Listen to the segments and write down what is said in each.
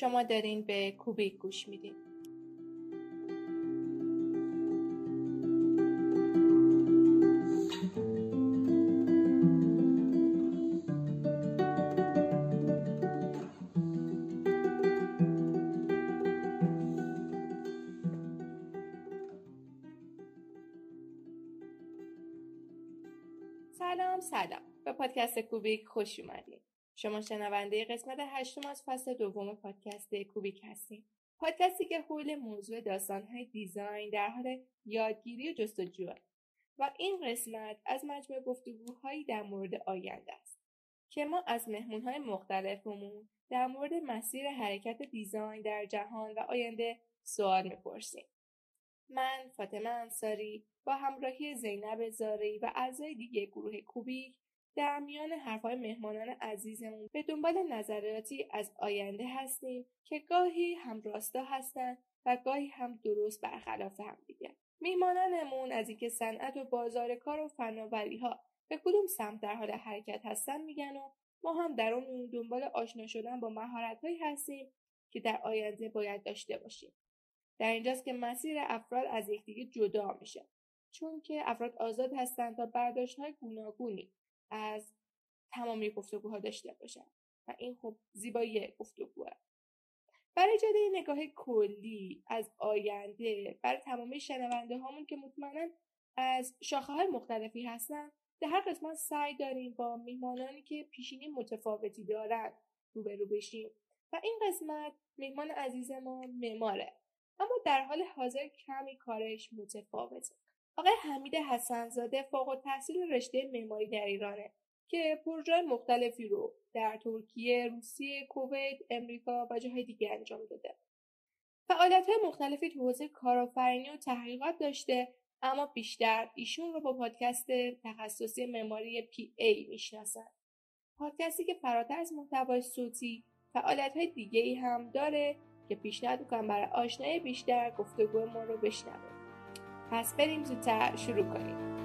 شما دارین به کوبیک گوش میدین. سلام سلام. به پادکست کوبیک خوش اومدین. شما شنونده قسمت هشتم از فصل دوم پادکست کوبیک هستید پادکستی که حول موضوع داستانهای دیزاین در حال یادگیری و جستجو و این قسمت از مجموع گفتگوهایی در مورد آینده است که ما از مهمونهای مختلفمون در مورد مسیر حرکت دیزاین در جهان و آینده سوال می‌پرسیم. من فاطمه انصاری با همراهی زینب زاری و اعضای دیگه گروه کوبیک در میان حرفهای مهمانان عزیزمون به دنبال نظراتی از آینده هستیم که گاهی هم راستا هستند و گاهی هم درست برخلاف هم دیگه. میهمانانمون از اینکه صنعت و بازار کار و فناوری ها به کدوم سمت در حال حرکت هستن میگن و ما هم در اون دنبال آشنا شدن با مهارت هستیم که در آینده باید داشته باشیم. در اینجاست که مسیر افراد از یکدیگه جدا میشه چون که افراد آزاد هستند تا برداشت های گوناگونی از تمامی گفتگوها داشته باشن و این خب زیبایی گفتگوه برای ایجاد نگاه کلی از آینده برای تمامی شنونده هامون که مطمئنا از شاخه های مختلفی هستن در هر قسمت سعی داریم با میهمانانی که پیشینی متفاوتی دارن روبرو بشیم. و این قسمت میهمان عزیز ما معماره. اما در حال حاضر کمی کارش متفاوته. آقای حمید حسنزاده فوق التحصیل رشته معماری در ایرانه که پروژه مختلفی رو در ترکیه، روسیه، کویت، امریکا و جاهای دیگه انجام داده. فعالیت های مختلفی تو حوزه کارآفرینی و تحقیقات داشته اما بیشتر ایشون رو با پادکست تخصصی معماری پی ای می‌شناسن. پادکستی که فراتر از محتوای صوتی فعالیت های دیگه ای هم داره که پیشنهاد می‌کنم برای آشنایی بیشتر گفتگو ما رو بشنوید. پس بریم زودتر شروع کنیم.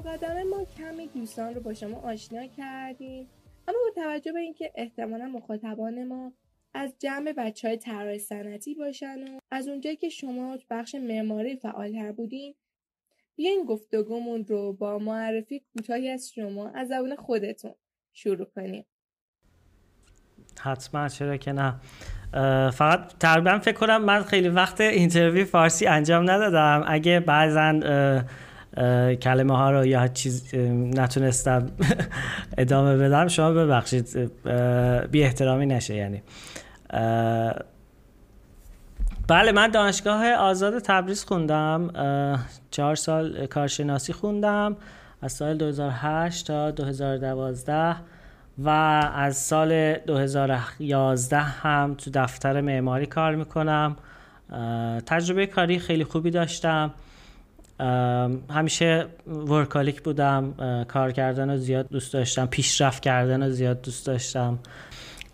مقدمه ما کمی دوستان رو با شما آشنا کردیم. اما با توجه به اینکه احتمالا مخاطبان ما از جمع بچه های طراح صنعتی باشن و از اونجایی که شما بخش معماری فعالتر بودین بیاین گفتگومون رو با معرفی کوتاهی از شما از زبان خودتون شروع کنیم. حتما چرا که نه. فقط تقریبا فکر کنم من خیلی وقت اینترویو فارسی انجام ندادم. اگه بعضا کلمه ها رو یا چیز نتونستم ادامه بدم. شما ببخشید بی احترامی نشه یعنی. بله من دانشگاه آزاد تبریز خوندم. چهار سال کارشناسی خوندم از سال 2008 تا 2012 و از سال 2011 هم تو دفتر معماری کار می‌کنم. تجربه کاری خیلی خوبی داشتم. همیشه ورکالیک بودم کار کردن رو زیاد دوست داشتم پیشرفت کردن رو زیاد دوست داشتم.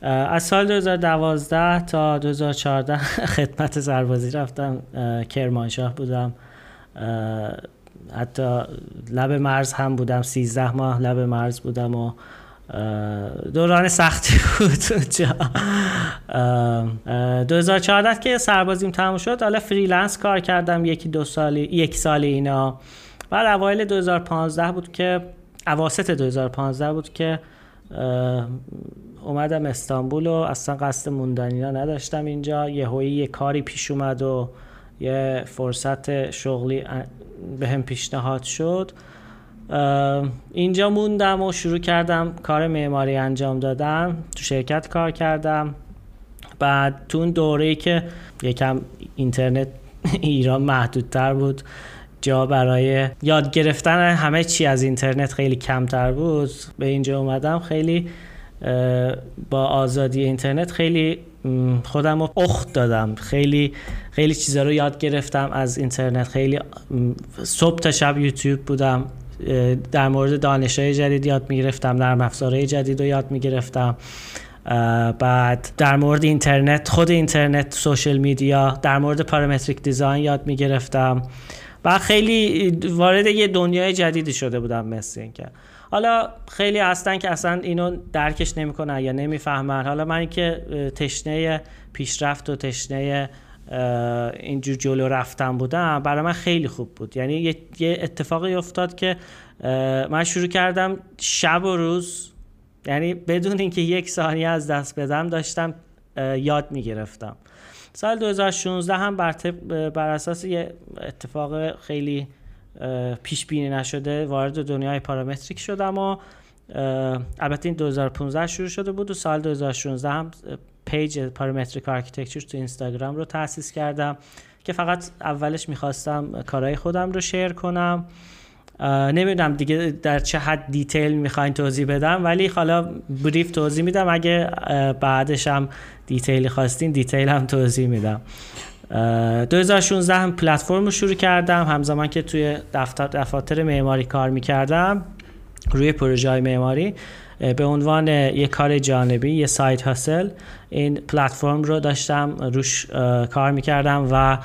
از سال 2012 تا 2014 خدمت سربازی رفتم کرمانشاه بودم. حتی لب مرز هم بودم 13 ماه لب مرز بودم و دوران سختی بود. اونجا 2014 که سربازیم تموم شد حالا freelance کار کردم یکی دو سالی یک سال اینا. بعد اوایل 2015 بود که اواسط 2015 بود که اومدم استانبول و اصلا قصد موندنی نداشتم اینجا. یه یه کاری پیش اومد و یه فرصت شغلی بهم پیشنهاد شد. اینجا موندم و شروع کردم کار معماری انجام دادم تو شرکت کار کردم. بعد تو اون دوره که یکم اینترنت ایران محدودتر بود جا برای یاد گرفتن همه چی از اینترنت خیلی کمتر بود به اینجا اومدم خیلی با آزادی اینترنت خیلی خودم رو اخت دادم. خیلی خیلی چیزا رو یاد گرفتم از اینترنت. خیلی صبح تا شب یوتیوب بودم. در مورد دانشهای جدید یاد می‌گرفتم در افزارهای جدید رو یاد می‌گرفتم. بعد در مورد اینترنت خود اینترنت social media در مورد parametric design یاد می‌گرفتم. و خیلی وارد یه دنیای جدیدی شده بودم مثل اینکه. حالا خیلی هستن که اصلا اینو درکش نمی‌کنن یا نمی‌فهمن. حالا من که تشنه پیشرفت و تشنه اینجور جلو رفتن بودم برای من خیلی خوب بود. یعنی یه اتفاقی افتاد که من شروع کردم شب و روز یعنی بدون اینکه یک ثانیه از دست بدم داشتم یاد می‌گرفتم. سال 2016 هم بر, بر اساس یه اتفاق خیلی پیش بینی نشده وارد دنیای parametric شدم و البته این 2015 شروع شده بود و سال 2016 هم page Parametric Architecture تو اینستاگرام رو تاسیس کردم که فقط اولش می‌خواستم کارهای خودم رو share کنم. نمی‌دونم دیگه در چه حد detail می‌خواین توضیح بدم ولی حالا brief توضیح میدم. اگه بعدش هم detail ی خواستین detail هم توضیح میدم. 2016 هم پلتفرم رو شروع کردم. همزمان که توی دفتر دفاتر معماری کار می‌کردم روی پروژه های معماری به عنوان یک کار جانبی یه side hustle این پلتفرم رو داشتم روش کار می‌کردم و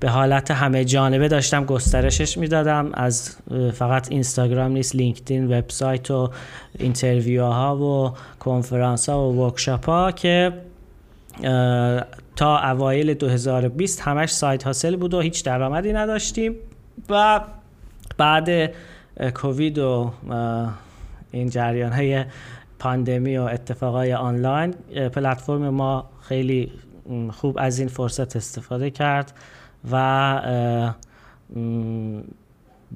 به حالت همه جانبه داشتم گسترشش می‌دادم. از فقط اینستاگرام نیست LinkedIn وبسایت و interview ها و کنفرانس ها و workshop ها که تا اوایل 2020 همش side hustle بود و هیچ درآمدی نداشتیم. و بعد کووید و این جریان های پاندمی و اتفاقای آنلاین پلتفرم ما خیلی خوب از این فرصت استفاده کرد و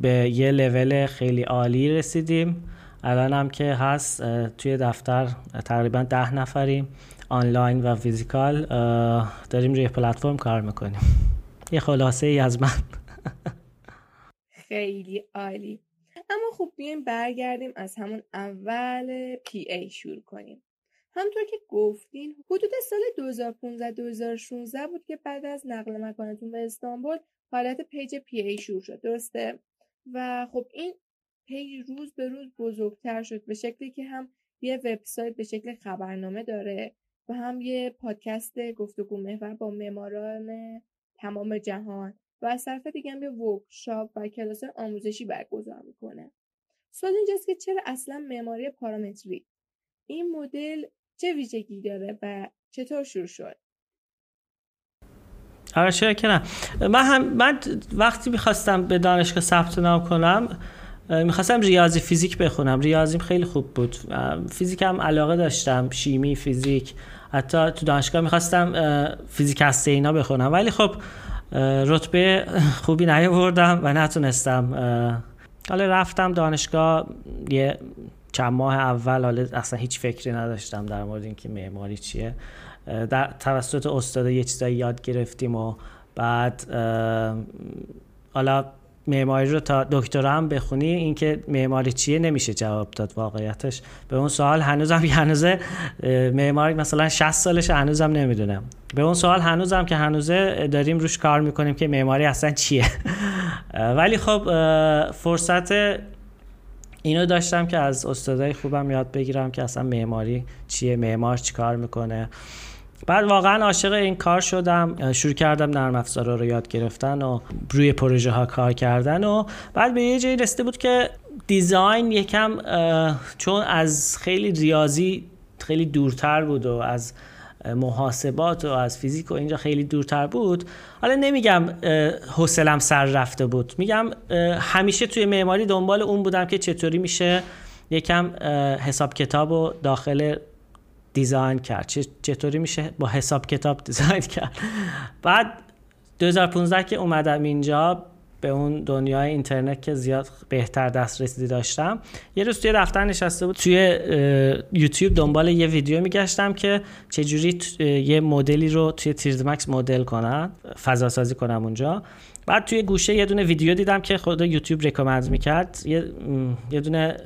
به یه لول خیلی عالی رسیدیم. الان هم که هست توی دفتر تقریبا ده نفریم آنلاین و فیزیکال داریم روی پلتفرم کار می‌کنیم. یه خلاصه ای از من. خیلی عالی. اما خب بیایم برگردیم از همون اول پی ای شروع کنیم. همطور که گفتین حدود سال 2015-2016 بود که بعد از نقل مکانتون به استانبول حالت پیج PA شروع شد درسته؟ و خب این پیج روز به روز بزرگتر شد به شکلی که هم یه وبسایت به شکل خبرنامه داره و هم یه پادکست گفتگو محور با معماران تمام جهان. و از طرف دیگه هم یه ورکشاپ و کلاس آموزشی برگزار می‌کنه. سوال اینجاست که چرا اصلا معماری پارامتری؟ این مدل چه ویژگی داره و چطور شروع شد؟ آره چرا که من هم من وقتی می‌خواستم به دانشگاه ثبت نام کنم می‌خواستم ریاضی فیزیک بخونم. ریاضیم خیلی خوب بود. فیزیک هم علاقه داشتم. شیمی فیزیک. حتی تو دانشگاه می‌خواستم فیزیک هسته اینا بخونم. ولی خب رتبه خوبی نیاوردم و نتونستم حالا رفتم دانشگاه یه چند ماه اول حالا اصلا هیچ فکری نداشتم در مورد اینکه معماری چیه. در توسط استاد یه چیزایی یاد گرفتیم و بعد حالا معماری رو تا دکترا هم بخونی اینکه معماری چیه نمیشه جواب داد واقعیتش. به اون سوال هنوزم هنوزه معماری مثلا 60 سالش هنوزم نمی‌دونم. به اون سوال هنوزم که هنوزه داریم روش کار می‌کنیم که معماری اصلا چیه. ولی خب فرصت اینو داشتم که از استادای خوبم یاد بگیرم که اصلا معماری چیه معمار چی کار می‌کنه. بعد واقعا عاشق این کار شدم. شروع کردم نرم افزارا رو یاد گرفتن و روی پروژه ها کار کردن و بعد به یه جایی رسیده بود که دیزاین یکم چون از خیلی ریاضی خیلی دورتر بود و از محاسبات و از فیزیک و اینجا خیلی دورتر بود. حالا نمیگم حوصلم سر رفته بود. میگم همیشه توی معماری دنبال اون بودم که چطوری میشه یکم حساب کتاب و داخل دیزاین کرد. چطوری میشه با حساب کتاب دیزاین کرد؟ بعد 2015 که اومدم اینجا به اون دنیای اینترنت که زیاد بهتر دسترسی داشتم یه روز توی دفتر نشسته بود توی یوتیوب دنبال یه ویدیو میگشتم که چجوری یه مدلی رو توی تیرزمکس مدل کنن فضا سازی کنم اونجا. بعد توی گوشه یه دونه ویدیو دیدم که خود یوتیوب ریکومند می‌کرد. یه, یه دونه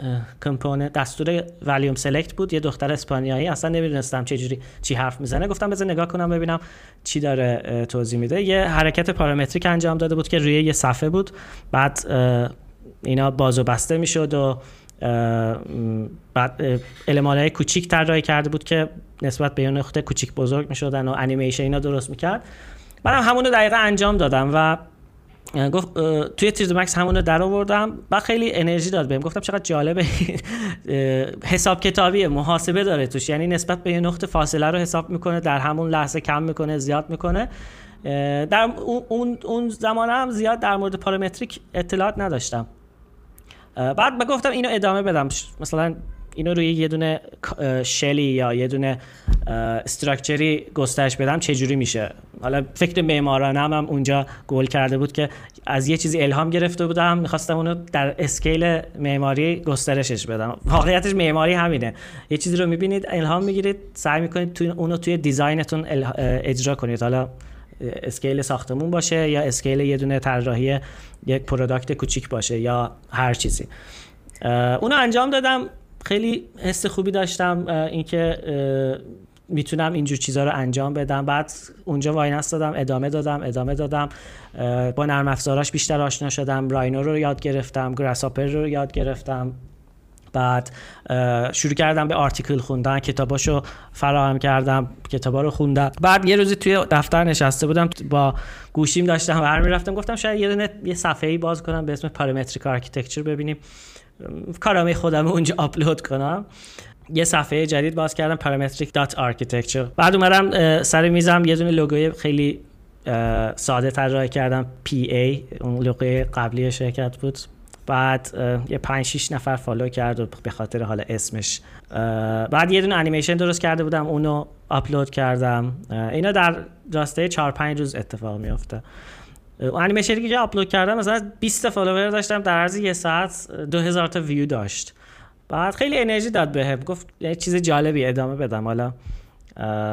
کمپونه دستور ولیوم سلکت بود. یه دختر اسپانیایی. اصلا نمی‌دونستم چه جوری چی حرف می‌زنه. گفتم بذار نگاه کنم ببینم چی داره توضیح میده. یه حرکت پارامتریک انجام داده بود که روی یه صفحه بود. بعد اینا باز و بسته می‌شد و بعد علمان های کوچیک طراحی کرده بود که نسبت به یه نقطه کوچیک بزرگ می‌شدن و انیمیشن اینا درست می‌کرد. منم همون رو دقیقا انجام دادم و گفت توی تیز مکس همونو در آوردم و خیلی انرژی داد بهم. گفتم چقدر جالبه. حساب کتابی محاسبه داره توش. یعنی نسبت به یه نقطه فاصله رو حساب می‌کنه در همون لحظه کم می‌کنه زیاد می‌کنه. در اون اون زمان هم زیاد در مورد پارامتریک اطلاعات نداشتم. بعد گفتم اینو ادامه بدم. مثلا اینو روی یه دونه shell ی یا یه دونه structure ی گسترش بدم چه جوری میشه؟ حالا فکر معمارانم هم اونجا گل کرده بود که از یه چیزی الهام گرفته بودم می‌خواستم اونو در scale معماری گسترشش بدم. واقعیتش معماری همینه. یه چیزی رو می‌بینید الهام می‌گیرید سعی می‌کنید تو اونو توی design تون اجرا کنید. حالا scale ساختمون باشه یا scale یه دونه طراحی یک product کوچیک باشه یا هر چیزی. اونو انجام دادم. خیلی حس خوبی داشتم اینکه می‌تونم اینجور چیزها رو انجام بدم. بعد اونجا واینستادم ادامه دادم ادامه دادم. با نرم افزاراش بیشتر آشنا شدم. Rhino رو یاد گرفتم Grasshopper رو یاد گرفتم. بعد شروع کردم به article خوندن. کتاباشو فراهم کردم کتابا رو خوندم. بعد یه روزی توی دفتر نشسته بودم با گوشیم داشتم ور می رفتم گفتم شاید یه یه صفحه ای باز کنم به اسم Parametric Architecture ببینیم. کارامو خودم اونجا آپلود کنم. یه صفحه جدید باز کردم parametric.architecture بعد اومدم سر میزم یه دونه لوگوی خیلی ساده طراحی کردم PA اون لوگوی قبلی شرکت بود. بعد یه 5 6 نفر follow کرد و به خاطر حالا اسمش. بعد یه دونه انیمیشن درست کرده بودم اونو آپلود کردم. اینا در راسته 4 5 روز اتفاق میافته. انیمیشنی که آپلود کردم مثلا 20 follower داشتم در عرض یه ساعت 2000 تا ویو داشت. بعد خیلی انرژی داد بهم گفت یه چیز جالبی ادامه بدم. حالا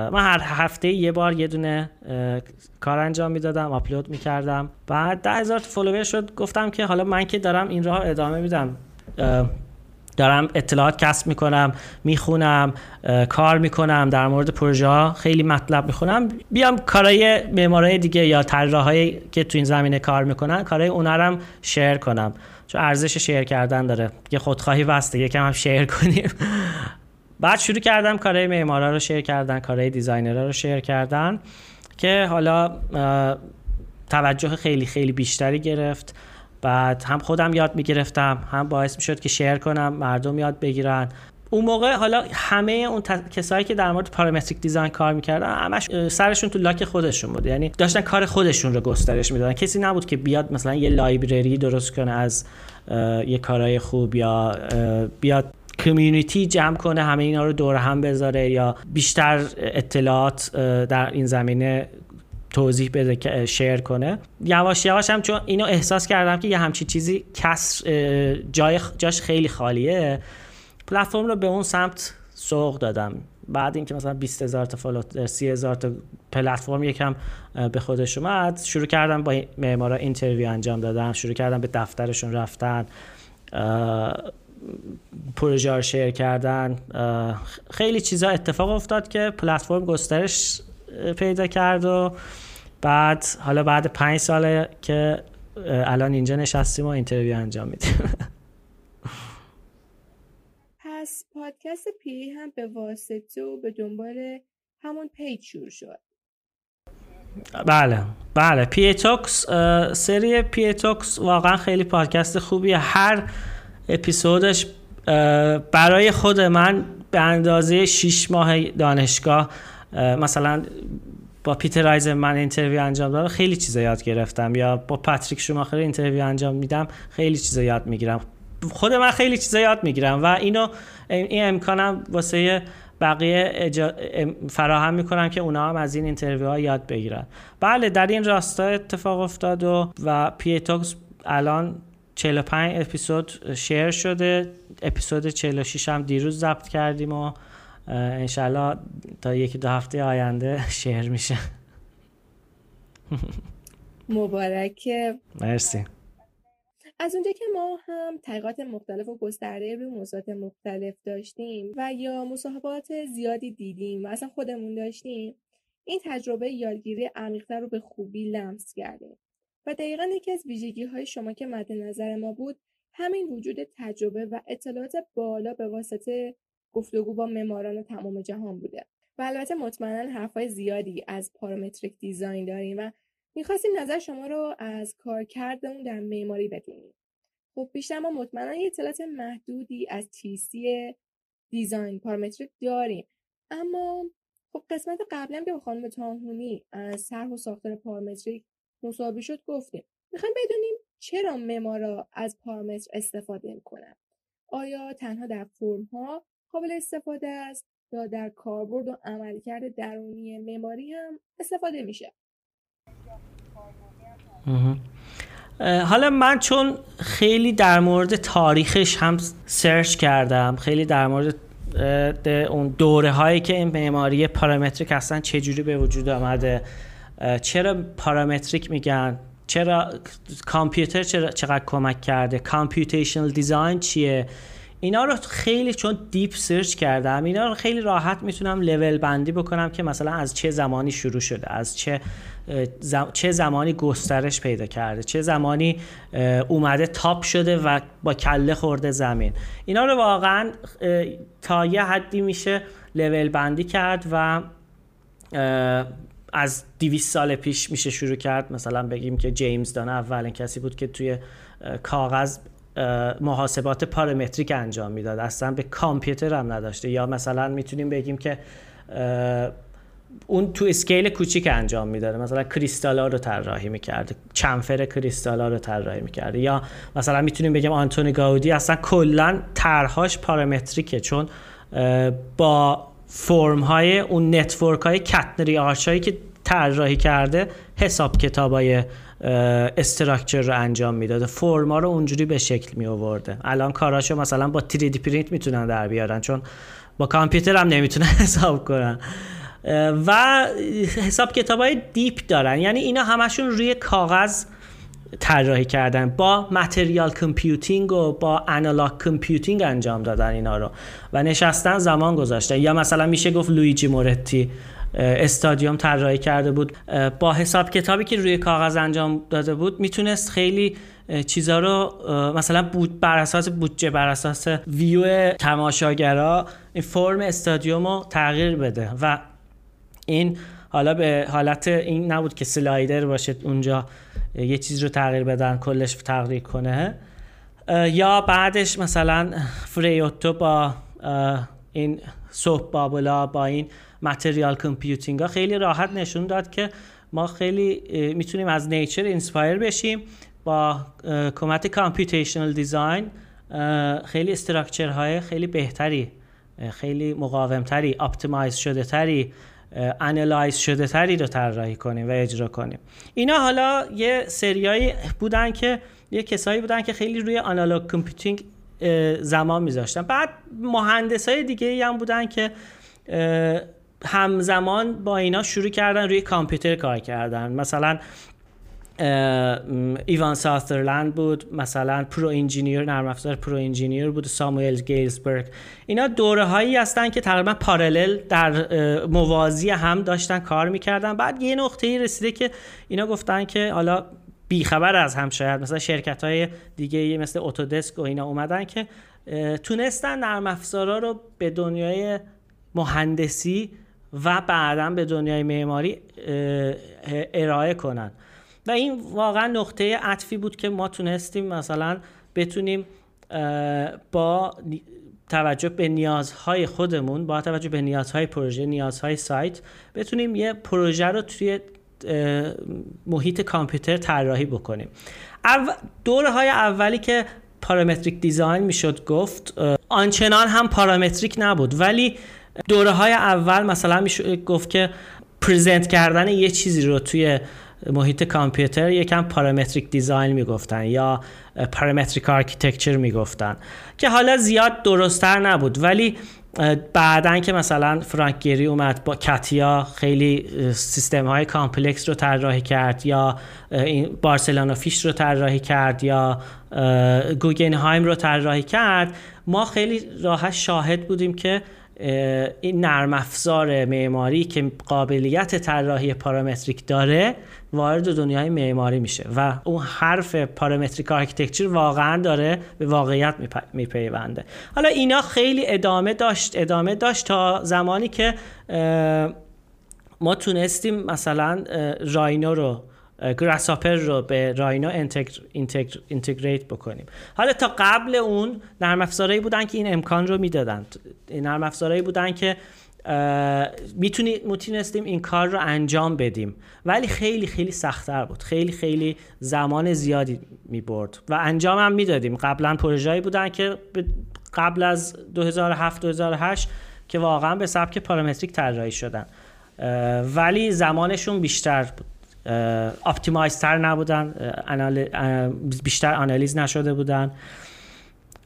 من هر هفته یه بار یه دونه کار انجام می‌دادم آپلود می‌کردم. بعد ده هزار follower شد. گفتم که حالا من که دارم این راه ادامه میدم. دارم اطلاعات کسب می‌کنم می‌خونم کار می‌کنم در مورد پروژه خیلی مطلب می‌خونم. بیام کارهای معمارای دیگه یا طراحایی که تو این زمینه کار می‌کنن کارهای اونا رو شیر کنم. چون ارزش شیر کردن داره. یه خودخواهی واسطه یکم هم شیر کنیم. بعد شروع کردم کارهای معمارا رو شیر کردن کارهای دیزاینرها رو شیر کردن که حالا توجه خیلی خیلی بیشتری گرفت. بعد هم خودم یاد می‌گرفتم هم باعث می‌شد که شیر کنم مردم یاد بگیرن. اون موقع حالا همه اون کسایی که در مورد پارامتریک دیزاین کار می‌کردن همش سرشون تو لاک خودشون بود. یعنی داشتن کار خودشون رو گسترش می‌دادن. کسی نبود که بیاد مثلا یه لایبرری درست کنه از یه کارهای خوب یا بیاد کمیونیتی جمع کنه همه اینا رو دور هم بذاره یا بیشتر اطلاعات در این زمینه توضیح بده که share کنه. یواش یواش هم چون اینو احساس کردم که یه همچی چیزی کس جای جاش خیلی خالیه. پلتفرم رو به اون سمت سوق دادم. بعد اینکه مثلا 20 هزار تا follower 30 هزار تا پلتفرم یکم به خودش اومد شروع کردم با معمارا interview انجام دادم. شروع کردم به دفترشون رفتن پروژه رو share کردن. خیلی چیزا اتفاق افتاد که پلتفرم گسترش پیدا کرد و بعد حالا بعد پنج ساله که الان اینجا نشستیم و interview انجام میدیم. پس پادکست PA هم به واسطه و به دنبال همون پیج شروع شد. بله بله. PA Talks سری PA Talks واقعا خیلی پادکست خوبیه. هر اپیزودش برای خود من به اندازه 6 ماه دانشگاه مثلا با پیتر رایزر من interview انجام دادم خیلی چیزا یاد گرفتم. یا با پاتریک شوماخر interview انجام میدم خیلی چیزا یاد می‌گیرم. خود من خیلی چیزا یاد می‌گیرم و اینو این امکانم واسه بقیه اجا... فراهم می‌کنم که اونا هم از این interview ها یاد بگیرن. بله در این راستا اتفاق افتاد و و PA Talks الان 45 اپیزود شیر شده. اپیزود 46 هم دیروز ضبط کردیم و انشالله تا یکی دو هفته آینده شیر میشه. مبارکه. مرسی. از اونجا که ما هم تحقیقات مختلف و گسترده روی موضوعات مختلف داشتیم و یا مصاحبات زیادی دیدیم و اصلا خودمون داشتیم این تجربه یادگیری عمیقتر رو به خوبی لمس کردیم و دقیقا یکی از ویژگی های شما که مد نظر ما بود همین وجود تجربه و اطلاعات بالا به واسطه گفتگو با معماران تمام جهان بوده. و البته مطمئنا حرفهای زیادی از پارامتریک دیزاین داریم و می‌خواستیم نظر شما رو از کارکردمون در معماری بدونیم. خب بیشتر ما مطمئنا یه اطلاعات محدودی از تیسی دیزاین پارامتریک داریم. اما خب قسمت قبلا که خانم تاهونی از سرح و ساختار پارامتریک مصاحبه شد گفتیم می‌خوایم بدونیم چرا معمارا از پارامتر استفاده می‌کنن؟ آیا تنها در فرم ها قابل استفاده است یا در کاربرد و عملکرد درونی معماری هم استفاده میشه. حالا من چون خیلی در مورد تاریخش هم سرچ کردم خیلی در مورد اون دوره هایی که این معماری پارامتریک اصلا چجوری به وجود آمده چرا پارامتریک میگن؟ چرا کامپیوتر چرا چقدر کمک کرده؟ computational design چیه؟ اینا رو خیلی چون deep search کردم اینا رو خیلی راحت می‌تونم لول بندی بکنم که مثلا از چه زمانی شروع شده از چه چه زمانی گسترش پیدا کرده چه زمانی اومده top شده و با کله خورده زمین. اینا رو واقعا تا یه حدی میشه لول بندی کرد و از 200 سال پیش میشه شروع کرد. مثلا بگیم که جیمز دان اولین کسی بود که توی کاغذ محاسبات پارامتریک انجام می‌داد. اصلا به کامپیوتر هم نداشته. یا مثلا می‌تونیم بگیم که اون تو اسکیل کوچیک انجام می‌داده. مثلا کریستالا رو طراحی می‌کرده چنفر کریستالا رو طراحی می‌کرده یا مثلا می‌تونیم بگیم آنتونی گاودی. اصلا کلا طرحهاش پارامتریکه. چون با فرم های اون network های catenary arch هایی که طراحی کرده حساب کتاب های structure رو انجام می‌داده. فرما رو اونجوری به شکل می آورده الان کاراشو مثلا با 3D پرینت می‌تونن در بیارن چون با کامپیوتر هم نمی‌تونن حساب کنن. و حساب کتاب های deep دارن. یعنی اینا همشون روی کاغذ طراحی کردن. با material computing و با analog computing انجام دادن اینا رو. و نشستن زمان گذاشته یا مثلا میشه گفت لویجی مورتی استادیوم طراحی کرده بود. با حساب کتابی که روی کاغذ انجام داده بود می‌تونست خیلی چیزا رو مثلا بود بر اساس بودجه بر اساس ویو تماشاگرا این فرم استادیوم رو تغییر بده. و این حالا به حالت این نبود که سلایدر باشه اونجا یه چیز رو تغییر بدن کلش تغییر کنه. یا بعدش مثلا فرای اوتو با این soap bubble ا با این material computing ها خیلی راحت نشون داد که ما خیلی می‌تونیم از nature inspire بشیم با کمک computational design خیلی structure های خیلی بهتری خیلی مقاومتری optimize شده تری analyze شده تری رو طراحی کنیم و اجرا کنیم. اینا حالا یه سریایی بودن که یه کسایی بودن که خیلی روی analog computing زمان میذاشتن. بعد مهندس های دیگه هم بودن که همزمان با اینا شروع کردن روی کامپیوتر کار کردن. مثلا ایوان ساسترلند بود مثلا Pro/Engineer نرم افزار Pro/Engineer بود ساموئل گایزبرگ. اینا دوره هایی هستن که تقریبا parallel در موازی هم داشتن کار می‌کردن. بعد یه نقطه رسیده که اینا گفتن که حالا بیخبر از هم شاید. مثلا شرکت های دیگه مثل اتودسک و اینا اومدن که تونستن نرم افزارا رو به دنیای مهندسی و بعدا به دنیای معماری ارائه کنن. و این واقعا نقطه عطفی بود که ما تونستیم مثلا بتونیم با توجه به نیازهای خودمون با توجه به نیازهای پروژه نیازهای سایت بتونیم یه پروژه رو توی محیط کامپیوتر طراحی بکنیم. دوره های اولی که parametric design می‌شد گفت آنچنان هم parametric نبود. ولی دوره های اول مثلا می‌شد گفت که present کردن یه چیزی رو توی محیط کامپیوتر یکم parametric design می‌گفتن یا parametric architecture می‌گفتن که حالا زیاد درستتر نبود. ولی بعدا که مثلا فرانک گری اومد با CATIA خیلی سیستم های complex رو طراحی کرد یا Barcelona Fish رو طراحی کرد یا گوگنهایم رو طراحی کرد ما خیلی راحت شاهد بودیم که این نرم افزار معماری که قابلیت طراحی parametric داره وارد دنیای معماری میشه و اون حرف parametric architecture واقعا داره به واقعیت میپیونده. حالا اینا خیلی ادامه داشت ادامه داشت تا زمانی که ما تونستیم مثلا راینو رو گراساپر رو به راینا انتگر، انتگریت بکنیم. حالا تا قبل اون نرم افزارهایی بودن که این امکان رو می‌دادن. نرم افزارهایی بودن که می‌تونستیم این کار رو انجام بدیم. ولی خیلی خیلی سختتر بود. خیلی خیلی زمان زیادی می‌برد. و انجام هم می‌دادیم. قبلا پروژه‌ای بودن که قبل از 2007 2008 که واقعا به سبک parametric طراحی شدن. ولی زمانشون بیشتر بود. optimize تر نبودن. بیشتر آنالیز نشده بودن.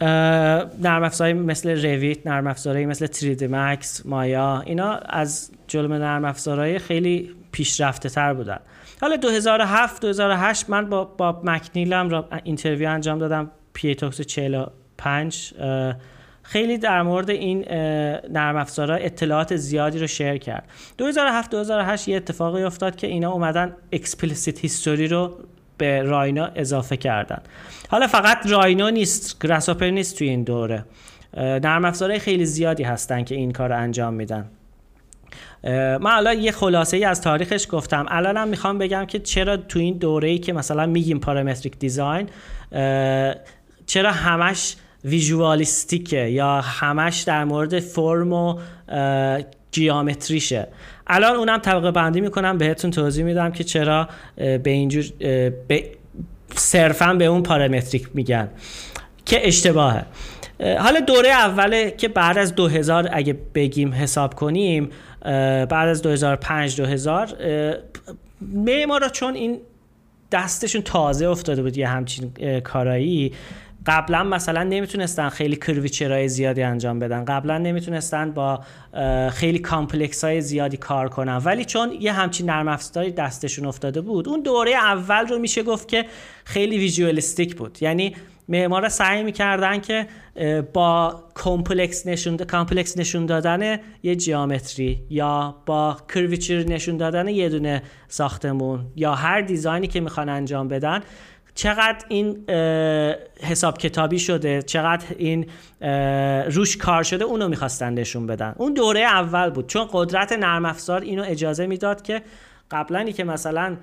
نرم افزارهای مثل Revit نرم افزارهایی مثل 3D Max Maya اینا از جلو نرم افزارهای خیلی پیشرفته تر بودن. حالا 2007 2008 من با با McNeel م را interview انجام دادم PA Talks 45 خیلی در مورد این نرم افزارها اطلاعات زیادی رو share کرد. 2007 2008 یه اتفاقی افتاد که اینا اومدن explicit history رو به Rhino اضافه کردن. حالا فقط Rhino نیست Grasshopper نیست توی این دوره. نرم افزارهای خیلی زیادی هستن که این کار انجام میدن. من الان یه خلاصه ای از تاریخش گفتم. الانم می‌خوام بگم که چرا تو این دوره ای که مثلا میگیم پارامتریک دیزاین چرا همش ویژوالیستیکه یا همش در مورد فرم و جیامتریشه. الان اونم طبقه بندی می‌کنم بهتون توضیح میدم که چرا به اینجور به صرفا به اون پارامتریک میگن که اشتباهه. حالا دوره اوله که بعد از 2000 اگه بگیم حساب کنیم بعد از 2005 2000 معمارا چون این دستشون تازه افتاده بود یه همچین کارایی قبلا مثلا نمی‌تونستن خیلی curvature های زیادی انجام بدن. قبلا نمی‌تونستن با خیلی complex های زیادی کار کنن. ولی چون یه همچین نرم افزاری دستشون افتاده بود اون دوره اول رو میشه گفت که خیلی visualistic بود. یعنی معمارا سعی می‌کردن که با complex نشون complex نشون دادن یه geometry یا با curvature نشون دادن یه دونه ساختمون یا هر design ی که می‌خوان انجام بدن. چقدر این حساب کتابی شده چقدر این روش کار شده اونو می‌خواستن نشون بدن. اون دوره اول بود. چون قدرت نرم افزار اینو اجازه می‌داد که قبلا که مثلا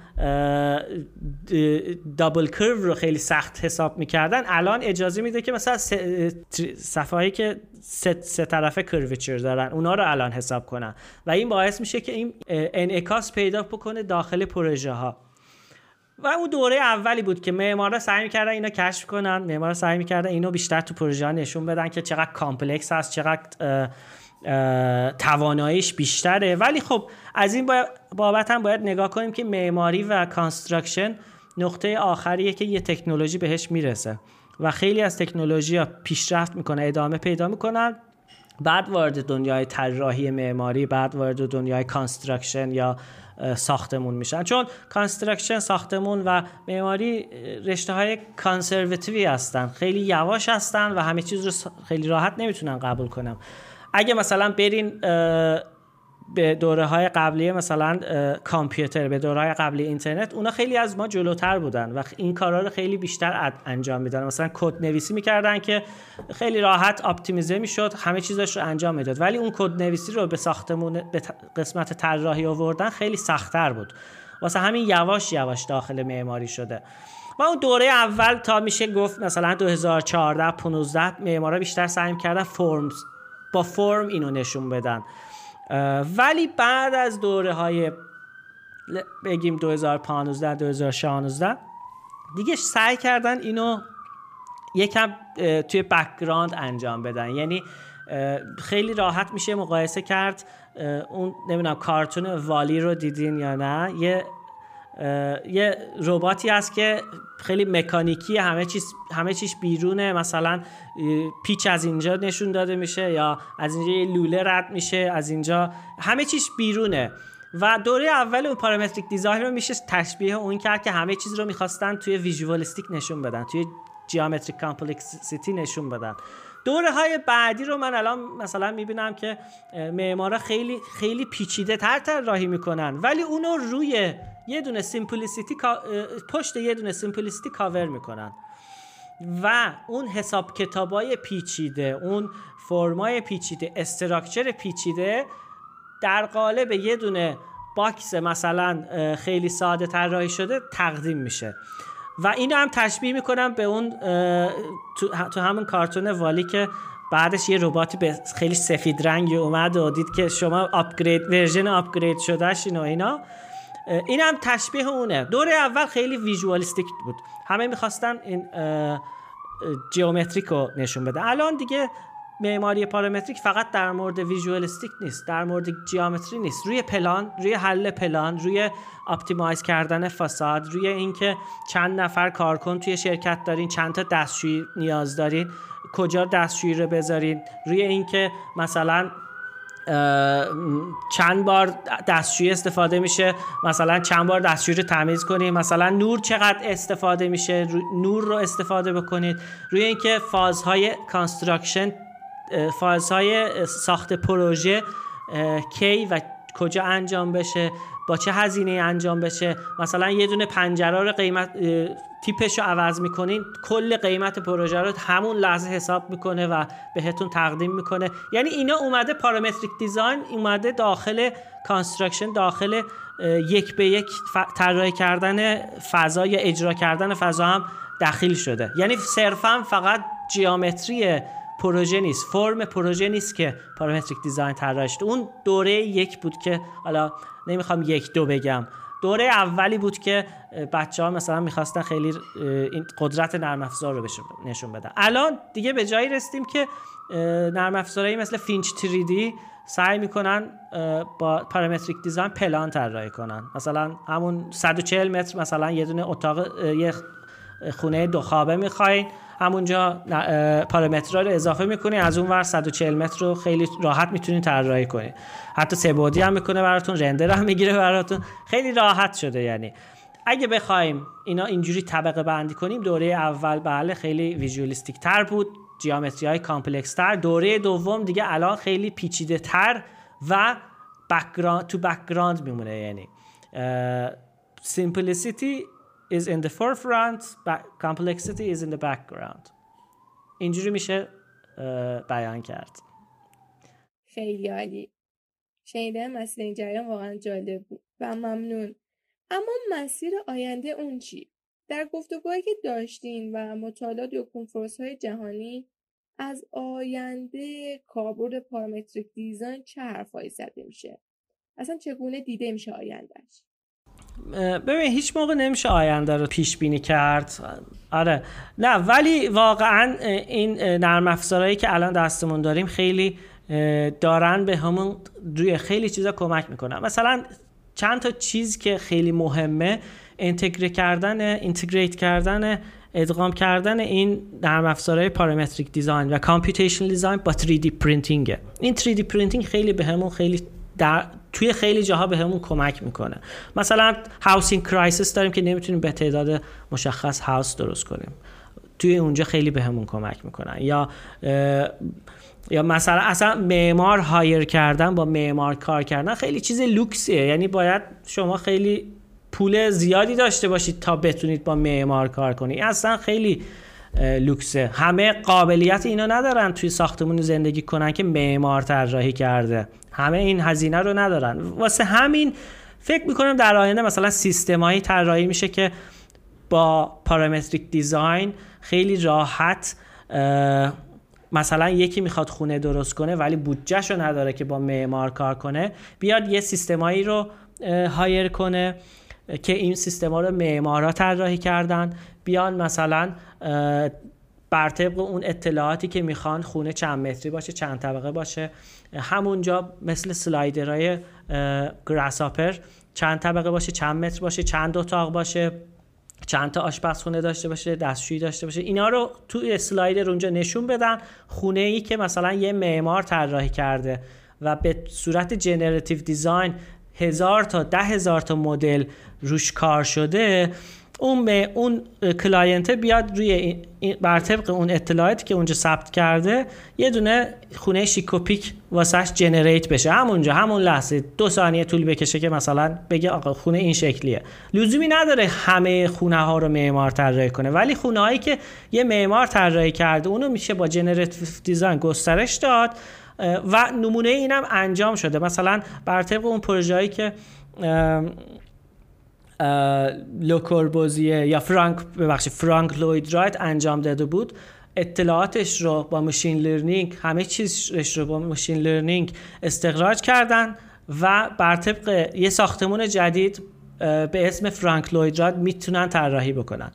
double curve رو خیلی سخت حساب می‌کردن الان اجازه میده که مثلا صفحه هایی که سه, سه طرفه curvature دارن اونا رو الان حساب کنن. و این باعث میشه که این انعکاس پیدا بکنه داخل پروژه ها و اون دوره اولی بود که معمارا سعی می‌کردن اینو کشف کنن. معمارا سعی می‌کردن اینو بیشتر تو پروژه نشون بدن که چقدر complex هست چقدر تواناییش بیشتره. ولی خب از این بابت هم باید نگاه کنیم که معماری و construction نقطه آخریه که یه تکنولوژی بهش می‌رسه و خیلی از تکنولوژی ها پیشرفت می‌کنه ادامه پیدا می‌کنن. بعد وارد دنیای طراحی معماری بعد وارد دنیای construction یا ساختمون میشن. چون construction ساختمون و معماری رشته های conservative ی هستن. خیلی یواش هستن و همه چیز رو خیلی راحت نمی‌تونن قبول کنم. اگه مثلا برین به دوره های قبلی مثلا کامپیوتر به دوره های قبلی اینترنت اونا خیلی از ما جلوتر بودن و این کارا رو خیلی بیشتر انجام میدن. مثلا کد نویسی می‌کردن که خیلی راحت اپتیمیزه می‌شد همه چیزش رو انجام می‌داد. ولی اون کد نویسی رو به ساختمون به قسمت طراحی آوردن خیلی سختتر بود. واسه همین یواش یواش داخل معماری شده. و اون دوره اول تا میشه گفت مثلا 2014 15 معمارا بیشتر سعی کردن فرمز با فرم اینو نشون بدن. ولی بعد از دوره های بگیم 2015 2016 دیگه سعی کردن اینو یکم توی background انجام بدن. یعنی خیلی راحت میشه مقایسه کرد اون نمی‌دونم کارتون WALL-E رو دیدین یا نه. یه یه رباتی هست که خیلی مکانیکی همه چیز همه چیز بیرونه. مثلا پیچ از اینجا نشون داده میشه یا از اینجا یه لوله رد میشه از اینجا همه چیز بیرونه. و دوره اول اون parametric design رو میشه تشبیه اون کرد که همه چیز رو می‌خواستن توی visualistic نشون بدن توی geometric complexity نشون بدن. دوره های بعدی رو من الان مثلا می‌بینم که معمارا خیلی خیلی پیچیده تر طراحی می‌کنن. ولی اونو روی یه دونه simplicity پشت یه دونه simplicity cover می‌کنن. و اون حساب کتابای پیچیده اون فرمای پیچیده structure پیچیده در قالب یه دونه box مثلا خیلی ساده طراحی شده تقدیم میشه. و اینو هم تشبیه می‌کنم به اون تو, همون کارتون WALL-E که بعدش یه رباتی به خیلی سفید رنگی اومد و دید که شما upgrade version upgrade شدهش اینو اینا. این هم تشبیه اونه. دوره اول خیلی visualistic بود. همه می‌خواستن این geometric رو نشون بده الان دیگه معماری parametric فقط در مورد visualistic نیست در مورد geometry نیست. روی پلان روی حل پلان روی optimize کردن façade روی اینکه چند نفر کارکن توی شرکت دارین چند تا دستشویی نیاز دارین کجا دستشویی رو بذارین روی اینکه مثلا چند بار دستشویی استفاده میشه مثلا چند بار دستشویی رو تمیز کنید مثلا نور چقدر استفاده میشه نور رو استفاده بکنید. روی اینکه فازهای construction فازهای ساخت پروژه کی و کجا انجام بشه با چه هزینه انجام بشه. مثلا یه دونه پنجره رو قیمت تیپش رو عوض می‌کنین کل قیمت پروژه رو همون لحظه حساب می‌کنه و بهتون تقدیم می‌کنه. یعنی اینا اومده parametric design اومده داخل construction داخل یک به یک طراحی کردن فضا یا اجرا کردن فضا هم دخیل شده. یعنی صرفا فقط geometry پروژه نیست. فرم پروژه نیست که parametric design طراحی اون دوره یک بود که حالا نمی‌خوام یک دو بگم. دوره اولی بود که بچه ها مثلا می‌خواستن خیلی این قدرت نرم افزار رو نشون بدن. الان دیگه به جایی رسیدیم که نرم افزارهایی مثل Finch 3D سعی می‌کنن با parametric design پلان طراحی کنن. مثلا همون 140 متر مثلا یه دونه اتاق یه خونه دو خوابه می‌خواین. همونجا پارامترها رو اضافه می‌کنی از اون ور 140 متر رو خیلی راحت می‌تونید طراحی کنید حتی سه بعدی هم می‌کنه براتون رندر هم می‌گیره براتون. خیلی راحت شده یعنی. اگه بخوایم اینا اینجوری طبقه بندی کنیم دوره اول بله خیلی visualistic تر بود geometry های complex تر. دوره دوم دیگه الان خیلی پیچیده تر و background تو background میمونه یعنی. simplicity is in the forefront complexity is in the background. اینجوری میشه بیان کرد. خیلی عالی. شنیدن مسیر این جریان واقعا جالب بود و ممنون. اما مسیر آینده اون چی؟ در گفتگوهایی که داشتین و مطالعات و کنفرانس های جهانی از آینده کاربرد پارامتریک دیزاین چه حرفایی زده میشه؟ اصلا چگونه دیده میشه آیندهش ببین هیچ موقع نمیشه آینده رو پیش بینی کرد. آره. نه ولی واقعا این نرم افزارهایی که الان دستمون داریم خیلی دارن به همون روی خیلی چیزا کمک می‌کنن. مثلا چند تا چیز که خیلی مهمه integrate کردن integrate کردن ادغام کردن این نرم افزارهای parametric design و computational design با 3D printing این 3D printing خیلی بهمون خیلی در توی خیلی جاها بهمون کمک می‌کنه. مثلا housing crisis داریم که نمی‌تونیم به تعداد مشخص house درست کنیم. توی اونجا خیلی بهمون کمک می‌کنن. یا یا مثلا اصلا معمار hire کردن با معمار کار کردن خیلی چیز لوکسیه یعنی باید شما خیلی پول زیادی داشته باشید تا بتونید با معمار کار کنید اصلا خیلی لوکسه همه قابلیت اینو ندارن توی ساختمون زندگی کنن که معمار طراحی کرده. همه این هزینه رو ندارن. واسه همین فکر می‌کنم در آینده مثلا سیستمایی طراحی میشه که با پارامتریک دیزاین خیلی راحت مثلا یکی می‌خواد خونه درست کنه ولی بودجهش رو نداره که با معمار کار کنه بیاد یه سیستمایی رو هایر کنه که این سیستما رو معمارا طراحی کردن. بیان مثلا بر طبق اون اطلاعاتی که می‌خوان خونه چند متری باشه چند طبقه باشه. همونجا مثل سلایدرهای گراساپر چند طبقه باشه چند متر باشه چند اتاق باشه چند تا آشپزخونه داشته باشه دستشویی داشته باشه. اینا رو تو اسلایدر اونجا نشون بدن خونه ای که مثلا یه معمار طراحی کرده و به صورت generative design هزار تا ده هزار تا مدل روش کار شده. اون به اون client بیاد روی بر طبق اون اطلاعاتی که اونجا ثبت کرده یه دونه خونه شیک و پیک واسش generate بشه. همونجا همون لحظه دو ثانیه طول بکشه که مثلا بگه آقا خونه این شکلیه. لزومی نداره همه خونه ها رو معمار طراحی کنه ولی خونه هایی که یه معمار طراحی کرده اونو میشه با generative design گسترش داد و نمونه اینم انجام شده. مثلا بر طبق اون پروژه‌ای که لوکوربوزیه یا فرانک ببخشید فرانک لوید رایت انجام داده بود. اطلاعاتش رو با machine learning همه چیزش رو با machine learning استخراج کردن و بر طبق یه ساختمون جدید به اسم فرانک لوید رایت می‌تونن طراحی بکنن.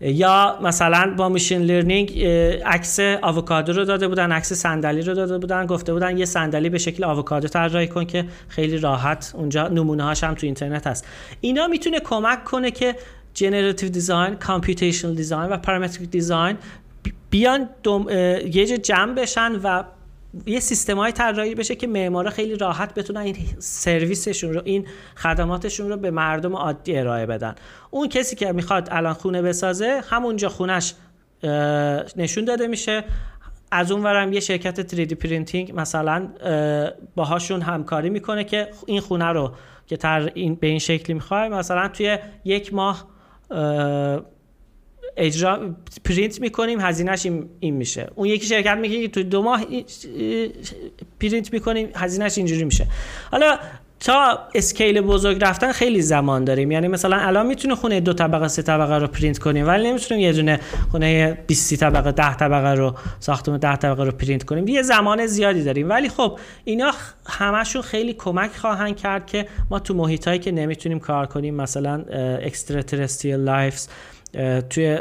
یا مثلا با machine learning عکس آووکادو رو داده بودن عکس صندلی رو داده بودن گفته بودن یه صندلی به شکل آووکادو طراحی کن که خیلی راحت اونجا نمونه هاش هم تو اینترنت هست. اینا می‌تونه کمک کنه که generative design computational design و parametric design بیان یه جا جمع بشن و یه سیستمای طراحی بشه که معمارا خیلی راحت بتونن این سرویسشون رو این خدماتشون رو به مردم عادی ارائه بدن. اون کسی که می‌خواد الان خونه بسازه همونجا خونش نشون داده میشه. از اون ورم یه شرکت 3D printing مثلا باهاشون همکاری می‌کنه که این خونه رو که تر این به این شکلی می‌خوای مثلا توی یک ماه اجرا پرینت می‌کنیم هزینه‌ش این میشه. اون یکی شرکت میگه که تو دو ماه پرینت می‌کنیم هزینه‌ش اینجوری میشه. حالا تا scale بزرگ رفتن خیلی زمان داریم. یعنی مثلا الان می‌تونه خونه دو طبقه سه طبقه رو پرینت کنیم ولی نمی‌تونیم یه دونه خونه 20 طبقه 10 طبقه رو ساختمون 10 طبقه رو پرینت کنیم. یه زمان زیادی داریم. ولی خب اینا همشون خیلی کمک خواهند کرد که ما تو محیط هایی که نمی‌تونیم کار کنیم مثلا extraterrestrial lifes توی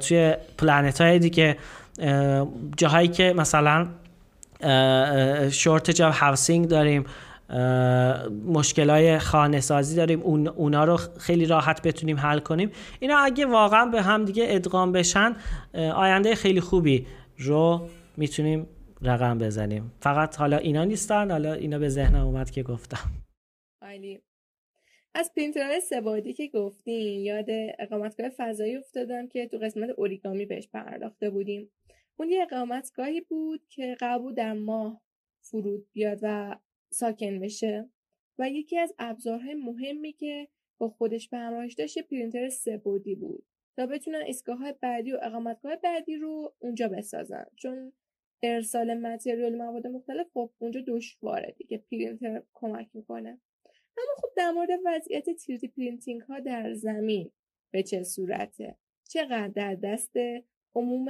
توی planet های دیگه جاهایی که مثلا shortage of housing داریم مشکل های خانه سازی داریم اون اونا رو خیلی راحت بتونیم حل کنیم. اینا اگه واقعا به هم دیگه ادغام بشن آینده خیلی خوبی رو می‌تونیم رقم بزنیم. فقط حالا اینا نیستن حالا اینا به ذهنم اومد که گفتم. از پرینترهای سبادی که گفتیم یاد اقامتگاه فضایی افتادم که تو قسمت اوریگامی بهش پرداخته بودیم. اون یه اقامتگاهی بود که قبول در ماه فرود بیاد و ساکن بشه و یکی از ابزارهای مهمی که با خودش به همراهش داشت پرینتر سبودی بود تا بتونن ایستگاه بعدی و اقامتگاه بعدی رو اونجا بسازن. چون ارسال متریال مواد مختلف خب اونجا دشواره دیگه پرینتر کمک می‌کنه. اما خب در مورد وضعیت 3D printing ها در زمین به چه صورته؟ چقدر در دست عموم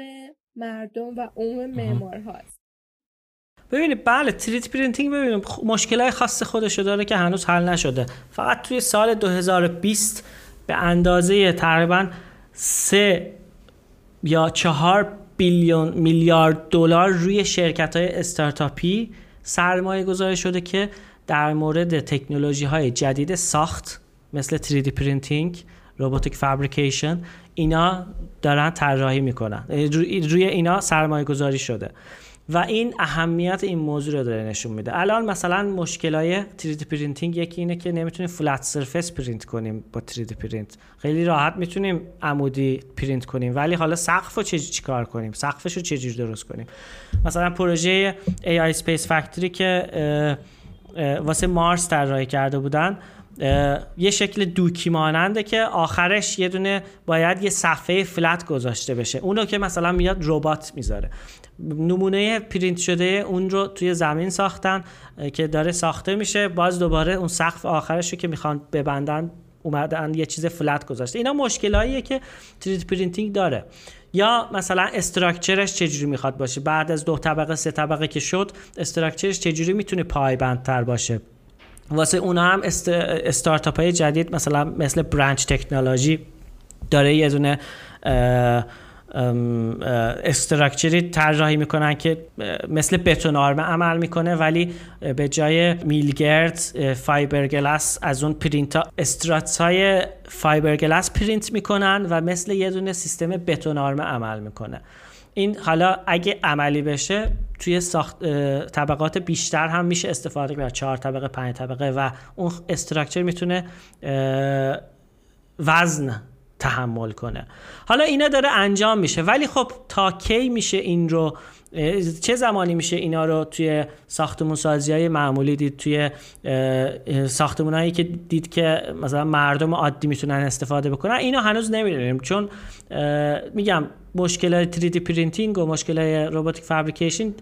مردم و عموم معمار هاست ببینید بله 3D printing ببینید مشکل های خاص خودشو داره که هنوز حل نشده. فقط توی سال 2020 به اندازه تقریبا سه یا چهار billion میلیارد دلار روی شرکت های استارتاپی سرمایه گذاری شده که در مورد تکنولوژی های جدید ساخت مثل 3D printing robotic fabrication اینا دارن طراحی می‌کنن. روی اینا سرمایه گذاری شده. و این اهمیت این موضوع رو داره نشون میده. الان مثلا مشکل های 3D printing یکی اینه که نمی‌تونیم flat surface پرینت کنیم با 3D پرینت. خیلی راحت می‌تونیم عمودی پرینت کنیم. ولی حالا سقف رو چه کار کنیم؟ سقفش رو چجوری درست کنیم؟ مثلا پروژه AI Space Factory که واسه مارس طراحی کرده بودن. یه شکل دوکی ماننده که آخرش یه دونه باید یه صفحه فلت گذاشته بشه. اونو که مثلا میاد ربات می‌ذاره. نمونه پرینت شده اون رو توی زمین ساختن که داره ساخته میشه. باز دوباره اون سقف آخرش رو که می‌خوان ببندن اومدن یه چیز فلت گذاشته. اینا مشکلاییه که 3D printing داره. یا مثلا structure ش چجوری می‌خواد باشه؟ بعد از دو طبقه سه طبقه که شد structure ش چجوری می‌تونه پایبندتر باشه؟ واسه اونا هم است... استارتاپ های جدید مثلا مثل Branch Technology داره یه دونه structure ی طراحی می‌کنن که مثل بتون آرمه عمل می‌کنه ولی به جای میلگرد فایبرگلاس از اون پرینت struts های فایبرگلاس پرینت می‌کنن و مثل یه دونه سیستم بتون آرمه عمل می‌کنه. این حالا اگه عملی بشه توی ساخت طبقات بیشتر هم میشه استفاده کرد چهار طبقه پنج طبقه و اون structure می‌تونه وزن تحمل کنه. حالا اینا داره انجام میشه. ولی خب تا کی میشه این رو چه زمانی میشه اینا رو توی ساختمون سازی های معمولی دید؟ توی ساختمون هایی که دید که مثلا مردم عادی می‌تونن استفاده بکنن؟ اینا هنوز نمی‌دونیم. چون میگم مشکل 3D printing و مشکل robotic fabrication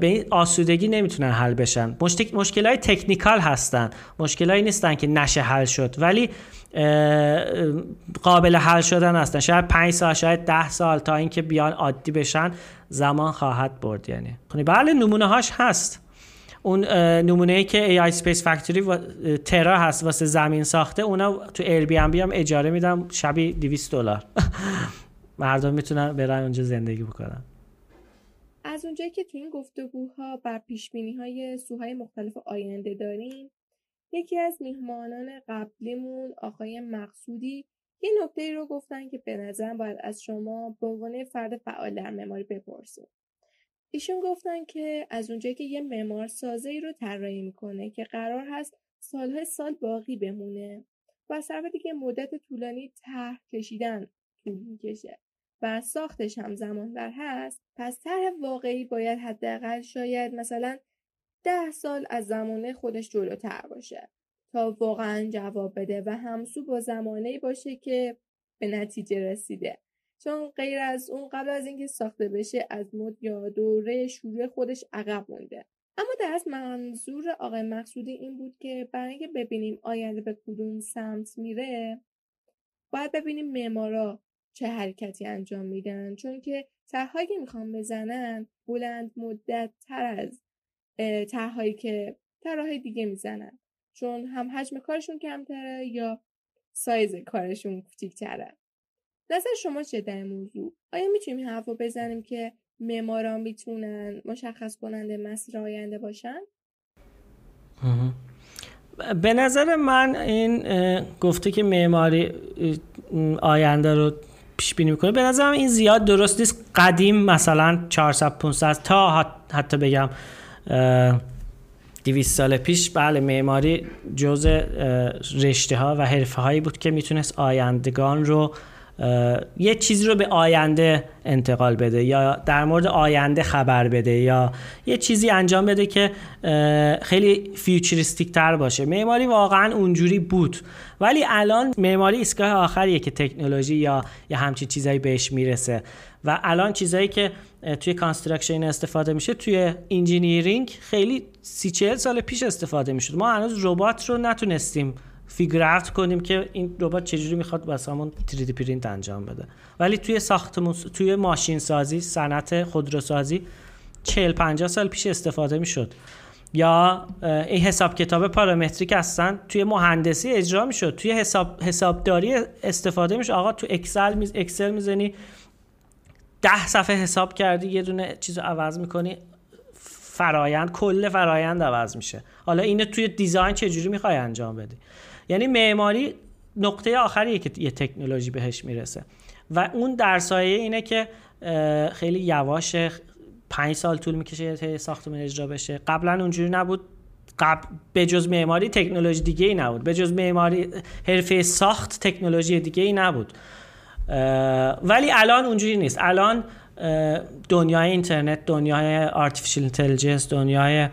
به این آسودگی نمی‌تونن حل بشن. مشکل های technical هستن. مشکل هایی نیستن که نشه حل شد. ولی قابل حل شدن هستن. شاید 5 سال شاید 10 سال تا اینکه بیان عادی بشن زمان خواهد برد یعنی. خب، بله نمونه هاش هست. اون نمونه ای که AI Space Factory ترا هست واسه زمین ساخته اونا تو Airbnb هم اجاره میدم شبی 200 دلار. مردم می‌تونن برن اونجا زندگی بکنن. از اونجایی که تو این گفتگوها بر پیش های سوهای مختلف آینده داریم یکی از میهمانان قبلیمون آقای مقصودی یه نکته رو گفتن که به نظرم باید از شما به عنوان فرد فعال در معماری بپرسیم. ایشون گفتن که از اونجایی که یه معمار سازه ای رو طراحی می‌کنه که قرار هست سالهای سال باقی بمونه و طرف دیگه مدت طولانی طرح کشیدن طول می‌کشه. و ساختش هم زمان بر هست پس طرح واقعی باید حداقل شاید مثلا ده سال از زمانه خودش جلوتر باشه تا واقعا جواب بده و همسو با زمانه باشه که به نتیجه رسیده. چون غیر از اون قبل از اینکه ساخته بشه از مد یا دوره شروع خودش عقب مونده. اما در از منظور آقای مقصودی این بود که برای اینکه ببینیم آینده به کدوم سمت میره باید ببینیم معمارا چه حرکتی انجام میدن؟ چون که طرحهایی که می‌خوان بزنن بلند مدت تر از طرحهایی که طرحهای دیگه می‌زنن. چون هم حجم کارشون کمتره یا سایز کارشون کوچیکتره. نظر شما چه در موضوع؟ آیا می‌تونیم حرف بزنیم که معماران می‌تونن مشخص کننده مسیر آینده باشن؟ به نظر من این گفته که معماری آینده رو پیش بینی می‌کنه. به نظرم این زیاد درست نیست. قدیم مثلا 400 500 تا حتی بگم 200 سال پیش بله معماری جز رشته ها و حرفه هایی بود که می‌تونست آیندگان رو یه چیزی رو به آینده انتقال بده یا در مورد آینده خبر بده یا یه چیزی انجام بده که خیلی فیوچریستیک تر باشه. معماری واقعا اونجوری بود. ولی الان معماری ایستگاه آخریه که تکنولوژی یا یا همچین چیزایی بهش می‌رسه. و الان چیزایی که توی construction استفاده میشه توی engineering خیلی سی چهل سال پیش استفاده می‌شد. ما هنوز ربات رو نتونستیم figure کنیم که این ربات چجوری می‌خواد واسمون 3D پرینت انجام بده. ولی توی ساختمون توی ماشین سازی صنعت خودروسازی 40 50 سال پیش استفاده می‌شد. یا این حساب کتاب پارامتریک هستن توی مهندسی اجرا می‌شد. توی حساب حسابداری استفاده میشه آقا تو اکسل میز اکسل می‌زنی ده صفحه حساب کردی یه دونه چیزو عوض می‌کنی فرایند کل فرایند عوض میشه. حالا اینو توی دیزاین چجوری می‌خوای انجام بدی؟ یعنی معماری نقطه آخریه که یه تکنولوژی بهش می‌رسه. و اون در سایه اینه که خیلی یواشه پنج سال طول می‌کشه تا ساختمان اجرا بشه. قبلا اونجوری نبود. قبل به جز معماری تکنولوژی دیگه ای نبود. به جز معماری حرفه ساخت تکنولوژی دیگه ای نبود ولی الان اونجوری نیست. الان دنیای اینترنت دنیای artificial intelligence دنیای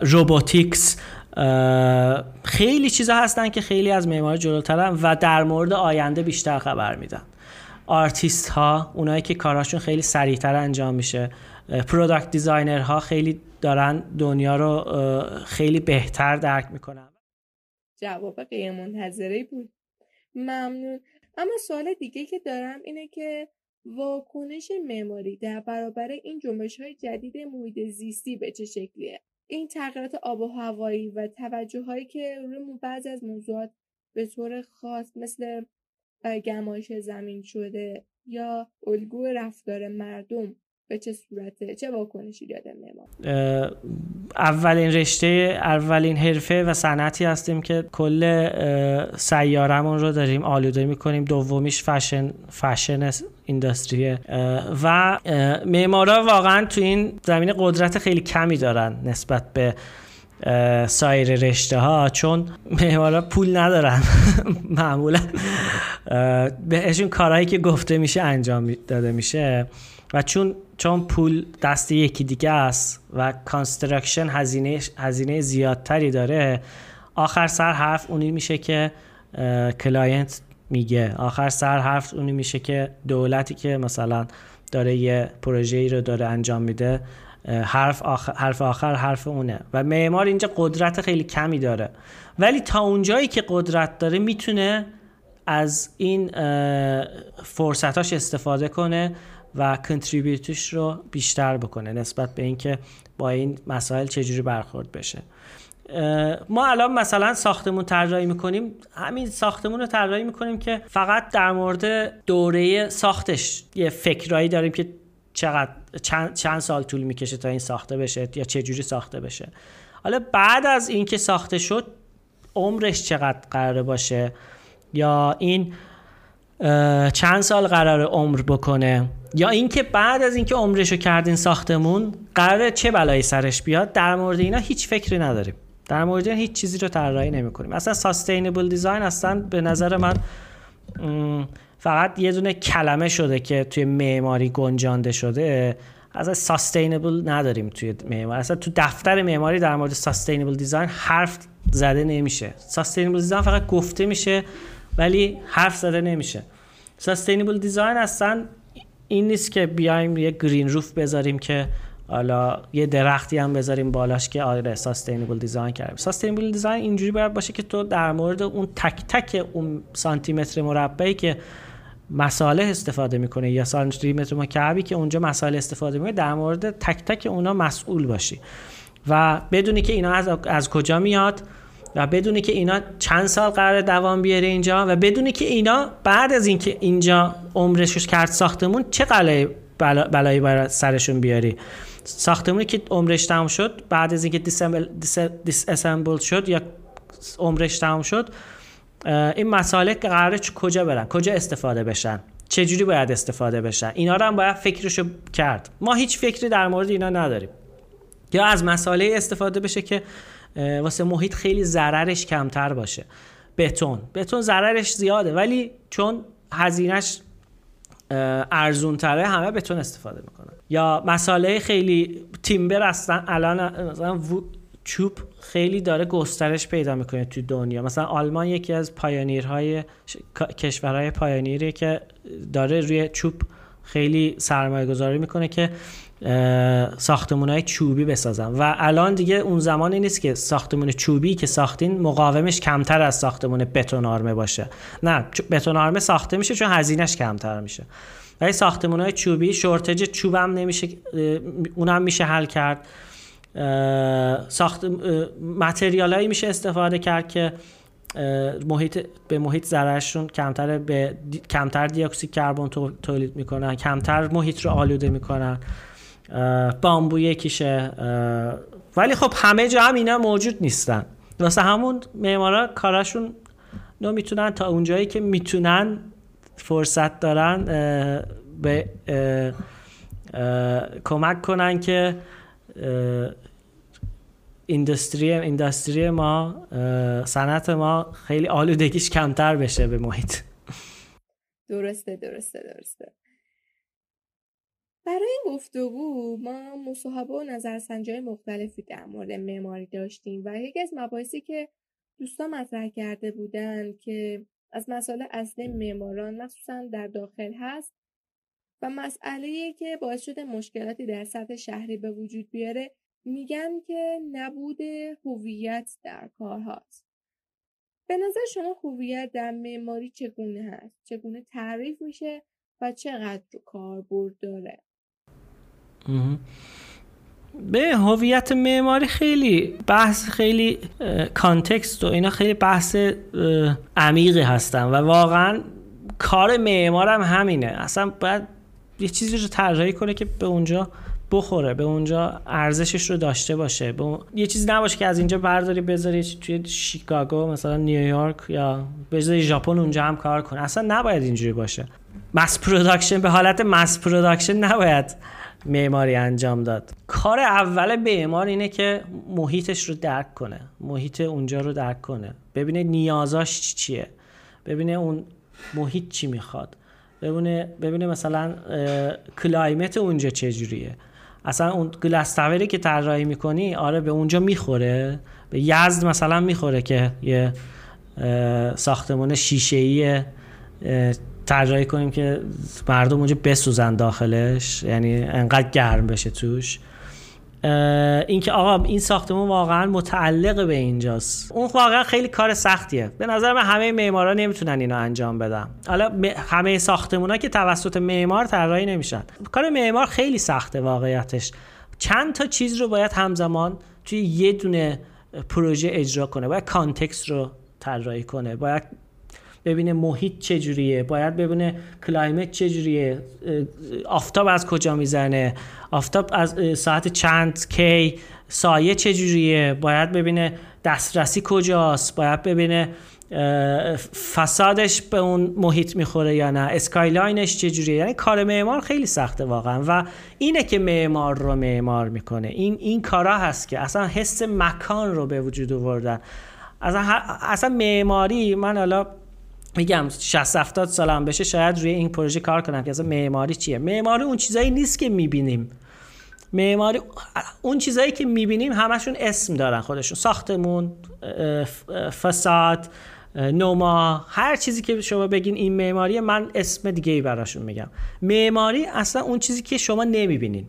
robotics خیلی چیزا هستن که خیلی از معماری جلوترن و در مورد آینده بیشتر خبر میدن. آرتیست ها اونایی که کاراشون خیلی سریعتر انجام میشه. product designer ها خیلی دارن دنیا رو خیلی بهتر درک می‌کنن. جواب غیر منتظره بود. ممنون. اما سوال دیگه که دارم اینه که واکنش معماری در برابر این جنبش های جدید محیط زیستی به چه شکلیه؟ این تغییرات آب و هوایی و توجه هایی که روی بعضی از موضوعات به طور خاص مثل گمایش زمین شده یا الگو رفتار مردم به چه صورته؟ چه واکنشی داده معمار اولین رشته اولین حرفه و صنعتی هستیم که کل سیارمون رو داریم آلوده می‌کنیم. دومیش فشن فشن اینداستریه و معمارا واقعا تو این زمینه قدرت خیلی کمی دارن نسبت به سایر رشته ها چون معمارا پول ندارن. معمولا بهشون کارهایی که گفته میشه انجام داده میشه. و چون چون پول دست یکی دیگه است و construction هزینه هزینه زیادتری داره آخر سر حرف اونی میشه که client میگه. آخر سر حرف اونی میشه که دولتی که مثلا داره یه پروژه ای رو داره انجام میده حرف آخر, حرف آخر حرف اونه. و معمار اینجا قدرت خیلی کمی داره. ولی تا اونجایی که قدرت داره می‌تونه از این فرصتاش استفاده کنه و کنتریبیوتش رو بیشتر بکنه نسبت به اینکه با این مسائل چجوری برخورد بشه. ما الان مثلا ساختمون طراحی می‌کنیم. همین ساختمون رو طراحی می‌کنیم که فقط در مورد دوره ساختش یه فکرایی داریم که چقدر چند, چند سال طول می‌کشه تا این ساخته بشه یا چه جوری ساخته بشه. حالا بعد از اینکه ساخته شد عمرش چقدر قراره باشه یا این چند سال قرار عمر بکنه؟ یا اینکه بعد از اینکه عمرشو کردین ساختمون قراره چه بلایی سرش بیاد؟ در مورد اینا هیچ فکری نداریم. در مورد این هیچ چیزی رو طراحی نمی‌کنیم. اصلا ساستینبل دیزاین اصلا به نظر من فقط یه دونه کلمه شده که توی معماری گنجانده شده. اصلا ساستینبل نداریم توی معماری اصلا تو دفتر معماری در مورد ساستینبل دیزاین حرف زده نمیشه. sustainable design فقط گفته میشه ولی حرف زده نمیشه. sustainable design اصلا این نیست که بیایم یه green roof بذاریم که حالا یه درختی هم بذاریم بالاش که آره sustainable design کردیم. sustainable design اینجوری باید باشه که تو در مورد اون تک تک اون سانتی متر مربعی که مصالح استفاده می‌کنه یا سانتی متر مکعبی که اونجا مصالح استفاده می‌کنه در مورد تک تک اونا مسئول باشی. و بدونی که اینا از, از کجا میاد. و بدونی که اینا چند سال قرار دوام بیاره اینجا و بدونی که اینا بعد از اینکه اینجا عمرش کرد ساختمون چه بلایی بلایی برای سرشون بیاری. ساختمونی که عمرش تمام شد بعد از اینکه دیس اسمبل شد یا عمرش تمام شد این مسائل قراره کجا برن؟ کجا استفاده بشن؟ چجوری باید استفاده بشن؟ اینا رو هم باید فکرشو کرد. ما هیچ فکری در مورد اینا نداریم. یا از مسائل استفاده بشه که واسه محیط خیلی ضررش کمتر باشه. بتون. بتون ضررش زیاده ولی چون هزینهش ارزون تره همه بتون استفاده می‌کنن. یا مساله خیلی تیمبر هستن الان مثلا چوب خیلی داره گسترش پیدا می‌کنه تو دنیا. مثلا آلمان یکی از پایانیرهای کشورهای پایانیری که داره روی چوب خیلی سرمایه گذاری می‌کنه که ساختمون های چوبی بسازن. و الان دیگه اون زمانی نیست که ساختمون چوبی که ساختین مقاومش کمتر از ساختمون بتون آرمه باشه. نه بتون آرمه ساخته میشه چون هزینهش کمتر میشه. ولی ساختمون های چوبی شورتج چوبم نمیشه اونم میشه حل کرد. ساخت متریال میشه استفاده کرد که محیط به محیط ضررشون کمتر به کمتر دی اکسید کربن تولید می‌کنن کمتر محیط رو آلوده می‌کنن. بامبو یکیشه. ولی خب همه جا هم اینا موجود نیستن. واسه همون معمارا کاراشون نو می‌تونن تا اونجایی که می‌تونن فرصت دارن به کمک کنن که اینداستری اینداستری ما صنعت ما خیلی آلودگیش کمتر بشه به محیط. درسته درسته درسته. برای این گفتگو ما مصاحبه و نظرسنجی مختلفی در مورد معماری داشتیم و یکی از مباحثی که دوستان مطرح کرده بودن که از مسائل اصلی معماران مخصوصا در داخل هست و مسئله که باعث شده مشکلاتی در سطح شهری به وجود بیاره میگن که نبود هویت در کارهاست. به نظر شما هویت در معماری چگونه هست؟ چگونه تعریف میشه و چقدر کاربرد داره؟ به هویت معماری خیلی بحث خیلی کانتکست و اینا خیلی بحث عمیقی هستن و واقعا کار معمارم همینه. اصلا باید یه چیزی رو طراحی کنه که به اونجا بخوره به اونجا ارزشش رو داشته باشه. به یه چیزی نباشه که از اینجا برداری بذاری توی شیکاگو مثلا نیویورک یا بذاری ژاپن اونجا هم کار کنه. اصلا نباید اینجوری باشه. mass production به حالت mass production نباید معماری انجام داد. کار اول معمار اینه که محیطش رو درک کنه. محیط اونجا رو درک کنه. ببینه نیازاش چیه. ببینه اون محیط چی می‌خواد. ببینه ببینه مثلا کلایمت اونجا چجوریه. اصلا اون گلاس که طراحی می‌کنی آره به اونجا می‌خوره. به یزد مثلا می‌خوره که یه ساختمون شیشه طراحی کنیم که مردم اونجا بسوزن داخلش یعنی انقدر گرم بشه توش. اینکه آقا این ساختمون واقعا متعلق به اینجاست. اون واقعا خیلی کار سختیه. به نظر من همه معمارا نمی‌تونن اینو انجام بدن. حالا همه ساختمونا که توسط معمار طراحی نمیشن. کار معمار خیلی سخته واقعیتش. چند تا چیز رو باید همزمان توی یه دونه پروژه اجرا کنه. باید context رو طراحی کنه. باید ببینه محیط چجوریه باید ببینه climate چجوریه آفتاب از کجا می‌زنه آفتاب از ساعت چند کی سایه چجوریه باید ببینه دسترسی کجاست باید ببینه facade ش به اون محیط می‌خوره یا نه skyline ش چجوریه. یعنی کار معمار خیلی سخته واقعا و اینه که معمار رو معمار می‌کنه. این این کارا هست که اصلا حس مکان رو به وجود آوردن. اصلا اصلا معماری من حالا میگم 60 70 سالم بشه شاید روی این پروژه کار کنم که معماری چیه؟ معماری اون چیزایی نیست که می‌بینیم. معماری اون چیزایی که می‌بینیم همشون اسم دارن خودشون. ساختمون فساد نوما هر چیزی که شما بگین این معماری من اسم دیگه ای براشون میگم. معماری اصلا اون چیزی که شما نمی‌بینین.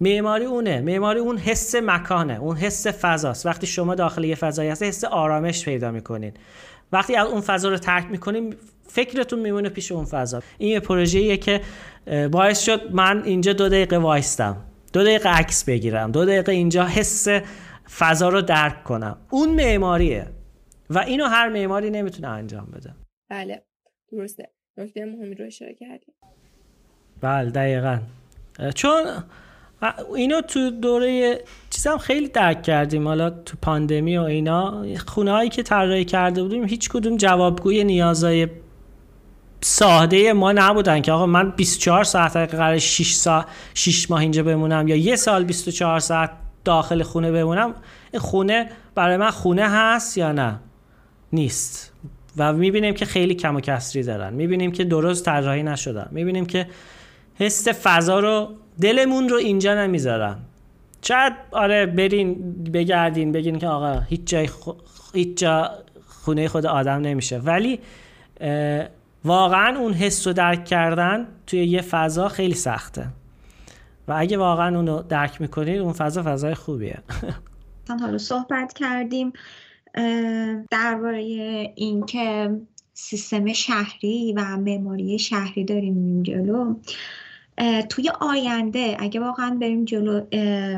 معماری اونه. معماری اون حس مکانه اون حس فضاست. وقتی شما داخل یه فضایی هست حس آرامش پیدا می‌کنین. وقتی از اون فضا رو ترک می‌کنیم فکرتون میمونه پیش اون فضا. این یه پروژه‌ایه که باعث شد من اینجا دو دقیقه وایستم دو دقیقه عکس بگیرم دو دقیقه اینجا حس فضا رو درک کنم. اون معماریه و اینو هر معماری نمی‌تونه انجام بده. بله درسته. نکته مهمی رو اشاره کردیم. بله دقیقا. چون اینو تو دوره چیزم خیلی درک کردیم. حالا تو پاندمی و اینا خونه هایی که طراحی کرده بودیم هیچ کدوم جوابگوی نیازهای ساده ما نبودن که آقا من 24 ساعت قرار 6 ساعت 6 ماه اینجا بمونم یا یه سال 24 ساعت داخل خونه بمونم این خونه برای من خونه هست یا نه؟ نیست. و می‌بینیم که خیلی کم و کسری دارن. می‌بینیم که درست طراحی نشدن. می‌بینیم که حس فضا رو دلمون رو اینجا نمی‌ذارن. شاید آره برین بگردین بگین که آقا هیچ جای هیچ جا خونه خود آدم نمیشه. ولی واقعا اون حس رو درک کردن توی یه فضا خیلی سخته. و اگه واقعا اون رو درک می‌کنید اون فضا فضای خوبیه. حالا صحبت کردیم درباره اینکه سیستم شهری و معماری شهری داریم جلو توی آینده اگه واقعا بریم جلو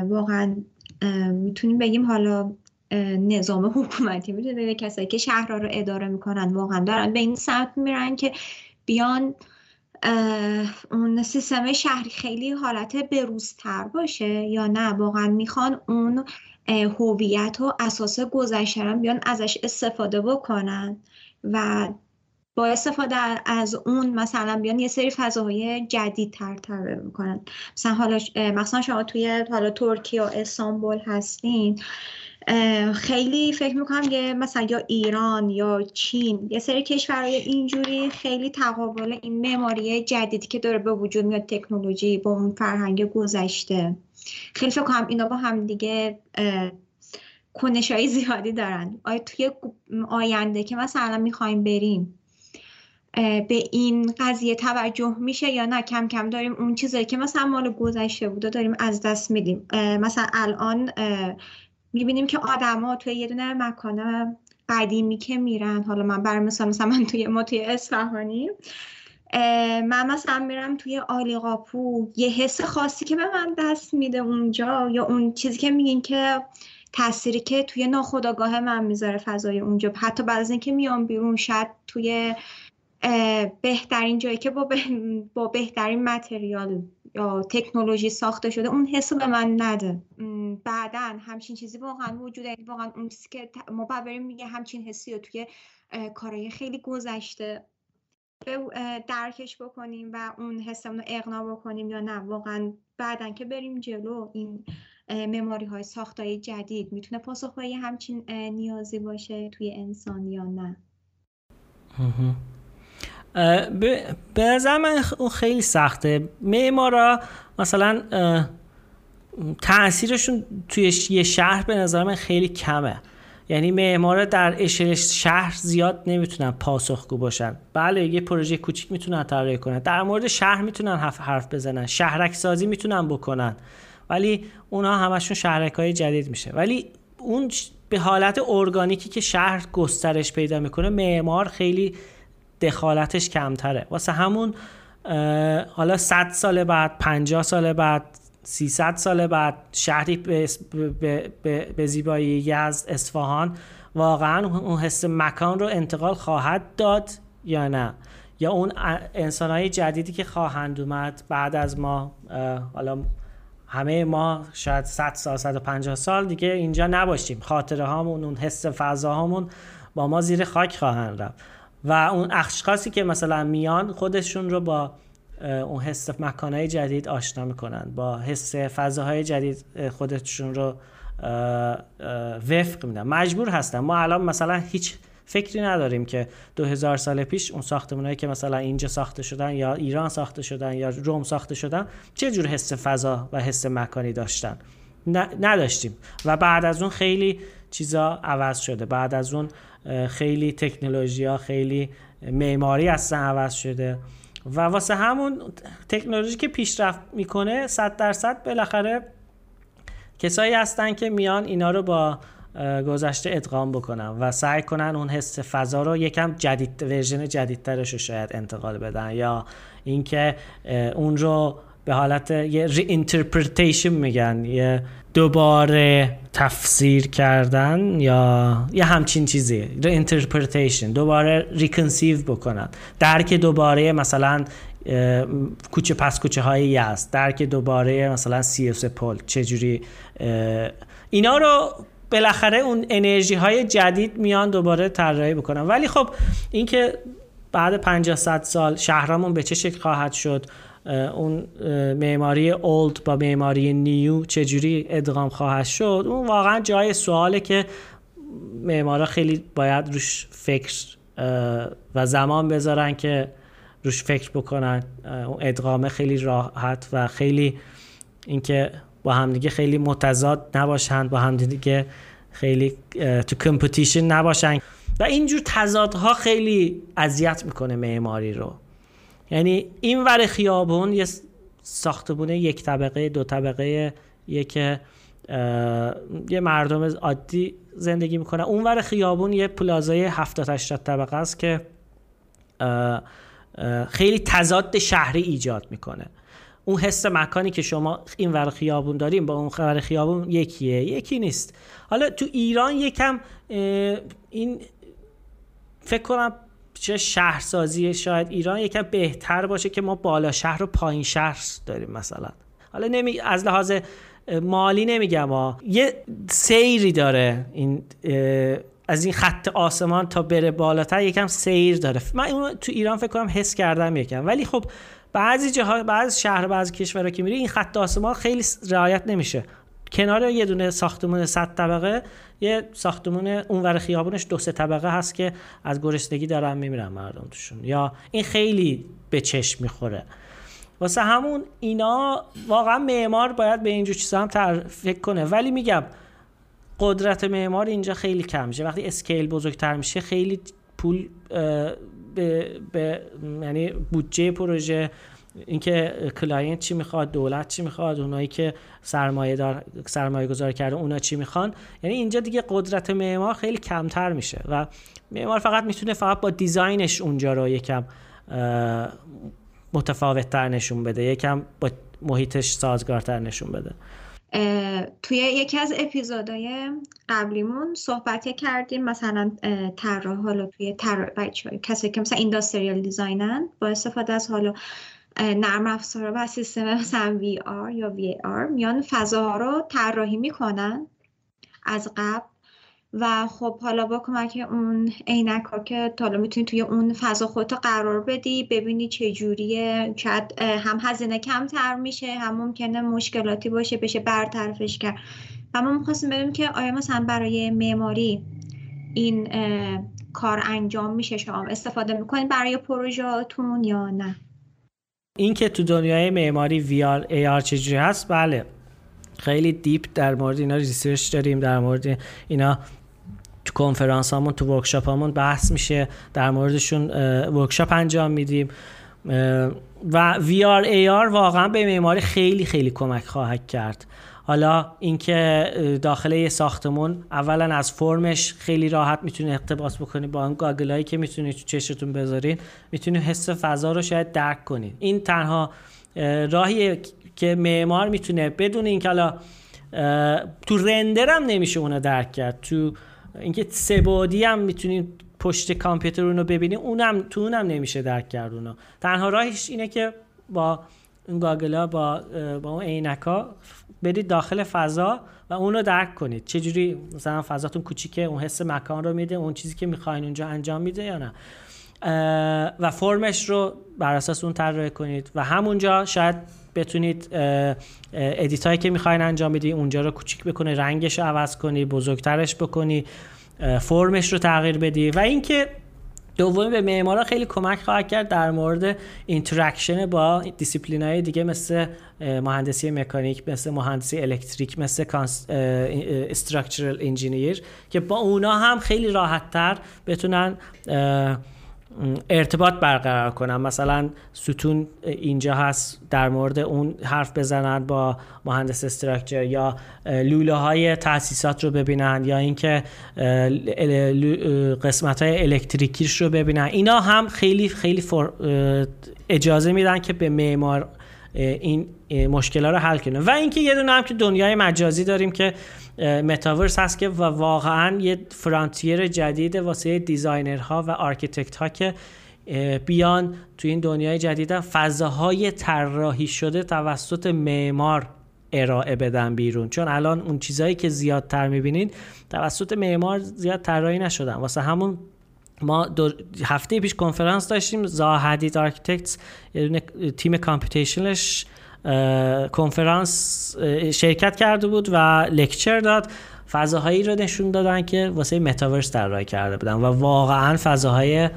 واقعا می‌تونیم بگیم حالا نظام حکومتی می‌تونه کسایی که شهرها رو اداره می‌کنن واقعا دارن به این سمت میرن که بیان اون سیستم شهری خیلی حالت بروزتر باشه یا نه. واقعا می‌خوان اون هویت و اساس گذشته بیان ازش استفاده بکنن و با استفاده از اون مثلا بیان یه سری فضاهای جدید تر تر می‌کنن. مثلا حالا مثلا شما توی حالا ترکیه و استانبول هستین خیلی فکر می‌کنم یه مثلا یا ایران یا چین یه سری کشورهای اینجوری خیلی تقابل این معماری جدیدی که داره به وجود میاد تکنولوژی با اون فرهنگ گذشته. خیلی فکر کنم اینا با هم دیگه کنش زیادی دارن. آیا توی آینده که مثلا می‌خوایم بریم. به این قضیه توجه میشه یا نه؟ کم کم داریم اون چیزایی که مثلا مال گذشته بوده داریم از دست میدیم. مثلا الان می‌بینیم که آدما توی یه دونه مکان قدیمی که میرن حالا من برای مثلا مثلا من توی ما توی اصفهانی من مثلا میرم توی آلیقاپو یه حس خاصی که به من دست میده اونجا یا اون چیزی که میگین که تأثیری که توی ناخودآگاه من می‌ذاره فضای اونجا. حتی بعد از اینکه میام بیرون شاید توی بهترین جایی که با, با بهترین متریال یا تکنولوژی ساخته شده اون حس به من نده. بعدا همچین چیزی واقعا وجود واقعا اون چیزی که ما میگه همچین حسی رو توی کارهای خیلی گذشته درکش بکنیم و اون حسمون رو اقنا بکنیم یا نه. واقعا بعدا که بریم جلو این مماری های ساخت های جدید می‌تونه پاسخگوی همچین نیازی باشه توی انسان یا نه. به نظر من خیلی سخته. معمارا مثلا تاثیرشون توی یه شهر به نظر من خیلی کمه. یعنی معمارا در اشل شهر زیاد نمی‌تونن پاسخگو باشن. بله یه پروژه کوچیک می‌تونن طراحی کنن. در مورد شهر می‌تونن حرف بزنن. شهرک سازی می‌تونن بکنن. ولی اونها همشون شهرک های جدید میشه. ولی اون به حالت ارگانیکی که شهر گسترش پیدا می‌کنه معمار خیلی دخالتش کمتره. واسه همون حالا 100 سال بعد 50 سال بعد 300 سال بعد شهری به, به, به, زیبایی یزد اصفهان واقعا اون حس مکان رو انتقال خواهد داد یا نه؟ یا اون انسان جدیدی که خواهند اومد بعد از ما حالا همه ما شاید 100 سال 150 سال دیگه اینجا نباشیم. خاطره هامون اون حس فضا هامون با ما زیر خاک خواهند رفت. و اون اشخاصی که مثلا میان خودشون رو با اون حس مکانهای جدید آشنا می‌کنن با حس فضاهای جدید خودشون رو وفق میدن. مجبور هستن. ما الان مثلا هیچ فکری نداریم که 2000 سال پیش اون ساختمانهایی که مثلا اینجا ساخته شدن یا ایران ساخته شدن یا روم ساخته شدن چه جور حس فضا و حس مکانی داشتن؟ نداشتیم. و بعد از اون خیلی چیزا عوض شده. بعد از اون خیلی تکنولوژی ها خیلی معماری اصلا عوض شده. و واسه همون تکنولوژی که پیشرفت می‌کنه صد درصد بالاخره کسایی هستن که میان اینا رو با گذشته ادغام بکنن و سعی کنن اون حس فضا رو یکم جدید ورژن جدیدترش رو شاید انتقال بدن یا اینکه اون رو به حالت یه re میگن یه دوباره تفسیر کردن یا یه همچین چیزی re دوباره reconceive بکنن. درک دوباره مثلا کوچه پس کوچه هایی هست. درک دوباره مثلا سی اس پل چجوری اینا رو بالاخره اون انرژی های جدید میان دوباره طراحی بکنن. ولی خب اینکه بعد 50 سال شهرامون به چه شکل خواهد شد؟ اون معماری اولد با معماری نیو چجوری ادغام خواهد شد؟ اون واقعا جای سواله که معمارا خیلی باید روش فکر و زمان بذارن که روش فکر بکنن. اون ادغامه خیلی راحت و خیلی اینکه با همدیگه خیلی متضاد نباشن با همدیگه خیلی تو کمپتیشن نباشن. و اینجور تضادها خیلی اذیت می‌کنه معماری رو. یعنی این ور خیابون یه ساختمون یک طبقه دو طبقه یک یه مردم عادی زندگی می‌کنه. اون ور خیابون یه پلازای 70 80 طبقه است که خیلی تضاد شهری ایجاد می‌کنه. اون حس مکانی که شما این ور خیابون داریم با اون ور خیابون یکیه یکی نیست. حالا تو ایران یکم این فکر کنم چه شهرسازی شاید ایران یکم بهتر باشه که ما بالا شهر و پایین شهر داریم مثلا. حالا نمی... از لحاظ مالی نمیگم ها. یه سیری داره این از این خط آسمان تا بره بالاتر یکم سیر داره. من اون تو ایران فکر کنم حس کردم یکم. ولی خب بعضی جاها بعضی شهر بعضی کشورها که میری این خط آسمان خیلی رعایت نمیشه. کنار یه دونه ساختمون 100 طبقه یه ساختمون اونور خیابونش دو سه طبقه هست که از گرسنگی دارن میمیرن مردم توشون. یا این خیلی به چشم می‌خوره. واسه همون اینا واقعا معمار باید به اینجور چیزا هم فکر کنه. ولی میگم قدرت معمار اینجا خیلی کم میشه. وقتی scale بزرگتر میشه خیلی پول به, به یعنی بودجه پروژه اینکه client چی می‌خواد دولت چی می‌خواد اونایی که سرمایه دار سرمایه گذار کرده اونا چی می‌خوان. یعنی اینجا دیگه قدرت معمار خیلی کمتر میشه و معمار فقط می‌تونه فقط با design ش اونجا رو یکم متفاوت تر نشون بده یکم با محیطش سازگارتر نشون بده. توی یکی از اپیزودهای قبلیمون صحبت کردیم مثلا طراح حالا توی طراح کسی که مثلا اینداستریال دیزاینن با استفاده از حالا نرم افزار و سیستم مثلا وی آر یا وی آر میان فضاها رو طراحی می‌کنن از قبل و خب حالا با کمک اون عینک ها که حالا می‌تونی توی اون فضا خودتو قرار بدی ببینی چه جوریه. شاید هم هزینه کمتر میشه هم ممکنه مشکلاتی باشه بشه برطرفش کرد. و ما می‌خواستیم ببینیم که آیا مثلا برای معماری این کار انجام میشه شما استفاده می‌کنید برای پروژهاتون یا نه؟ این که تو دنیای معماری AR چجوری هست؟ بله. خیلی deep در مورد اینا research داریم در مورد اینا تو کنفرانس همون تو workshop همون بحث میشه در موردشون workshop انجام میدیم. و VR AR واقعا به معماری خیلی خیلی کمک خواهد کرد. حالا اینکه داخل یه ساختمون اولا از فرمش خیلی راحت می‌تونی اقتباس بکنی با اون گاگلایی که می‌تونی تو چشتون بذارین. می‌تونی حس فضا رو شاید درک کنید این تنها راهیه که معمار می‌تونه بدون اینکه حالا تو رندر هم نمیشه اونو درک کرد. تو اینکه سه بعدی هم می‌تونید پشت کامپیوتر اونو ببینی اونم تو اونم نمیشه درک کرد اونو. تنها راهش اینه که با این گاگلا با با اون عینکا برید داخل فضا و اونو درک کنید. چه جوری مثلا فضاتون کوچیکه اون حس مکان رو میده اون چیزی که می‌خواین اونجا انجام میده یا نه. و فرمش رو بر اساس اون طراحی کنید و همونجا شاید بتونید ادیت هایی که می‌خواین انجام بدی اونجا رو کوچیک بکنی رنگش رو عوض کنی بزرگترش بکنی فرمش رو تغییر بدی. و اینکه دومی به معمارا خیلی کمک خواهد کرد در مورد interaction با دیسیپلین های دیگه مثل مهندسی مکانیک مثل مهندسی الکتریک مثل structural engineer که با اونا هم خیلی راحت تر بتونن ارتباط برقرار کنم. مثلا ستون اینجا هست در مورد اون حرف بزنن با مهندس structure یا لوله های تاسیسات رو ببینن یا اینکه قسمت های الکتریکیش رو ببینن اینا هم خیلی خیلی اجازه میدن که به معمار این مشکل رو حل کنه و اینکه یه دونه هم که دنیای مجازی داریم که متاورس هست که و واقعا یه frontier جدید واسه designer ها و architect ها که بیان تو این دنیای جدید فضاهای طراحی شده توسط معمار ارائه بدن بیرون. چون الان اون چیزهایی که زیادتر می‌بینین توسط معمار زیاد طراحی نشدن. واسه همون ما دو هفته پیش کنفرانس داشتیم Zaha Hadid Architects یه team computation ش کنفرانس شرکت کرده بود و lecture داد. فضاهایی رو نشون دادن که واسه متاورس طراحی کرده بودن و واقعا فضاهای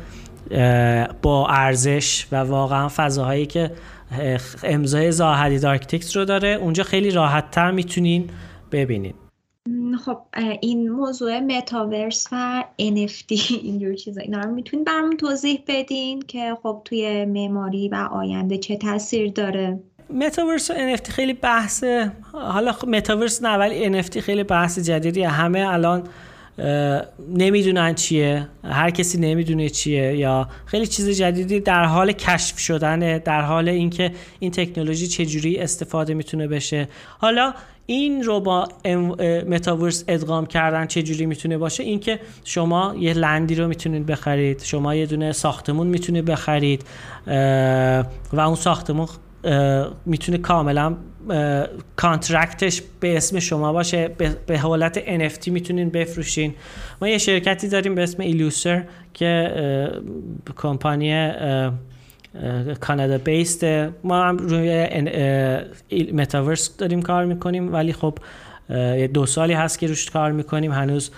با ارزش و واقعا فضاهایی که امضای Zaha Hadid Architect رو داره. اونجا خیلی راحت تر می‌تونین ببینین. خب این موضوع متاورس و NFT اینجور چیزا اینا رو می‌تونید برامون توضیح بدین که خب توی معماری و آینده چه تاثیر داره؟ متاورس و NFT خیلی بحث حالا متاورس نه ولی NFT خیلی بحث جدیدی همه الان نمی‌دونن چیه. هر کسی نمی‌دونه چیه یا خیلی چیز جدیدی در حال کشف شدنه در حال اینکه این تکنولوژی چجوری استفاده می‌تونه بشه. حالا این رو با متاورس ادغام کردن چه جوری می‌تونه باشه؟ اینکه شما یه لندی رو می‌تونید بخرید شما یه دونه ساختمون می‌تونید بخرید و اون ساختمون می‌تونه کاملا کانترکتش به اسم شما باشه به حالت NFT می‌تونین بفروشین. ما یه شرکتی داریم به اسم ایلوسر که کمپانی کانادا بیست ما هم روی متاورس داریم کار می‌کنیم ولی خب دو سالی هست که روش کار می‌کنیم. هنوز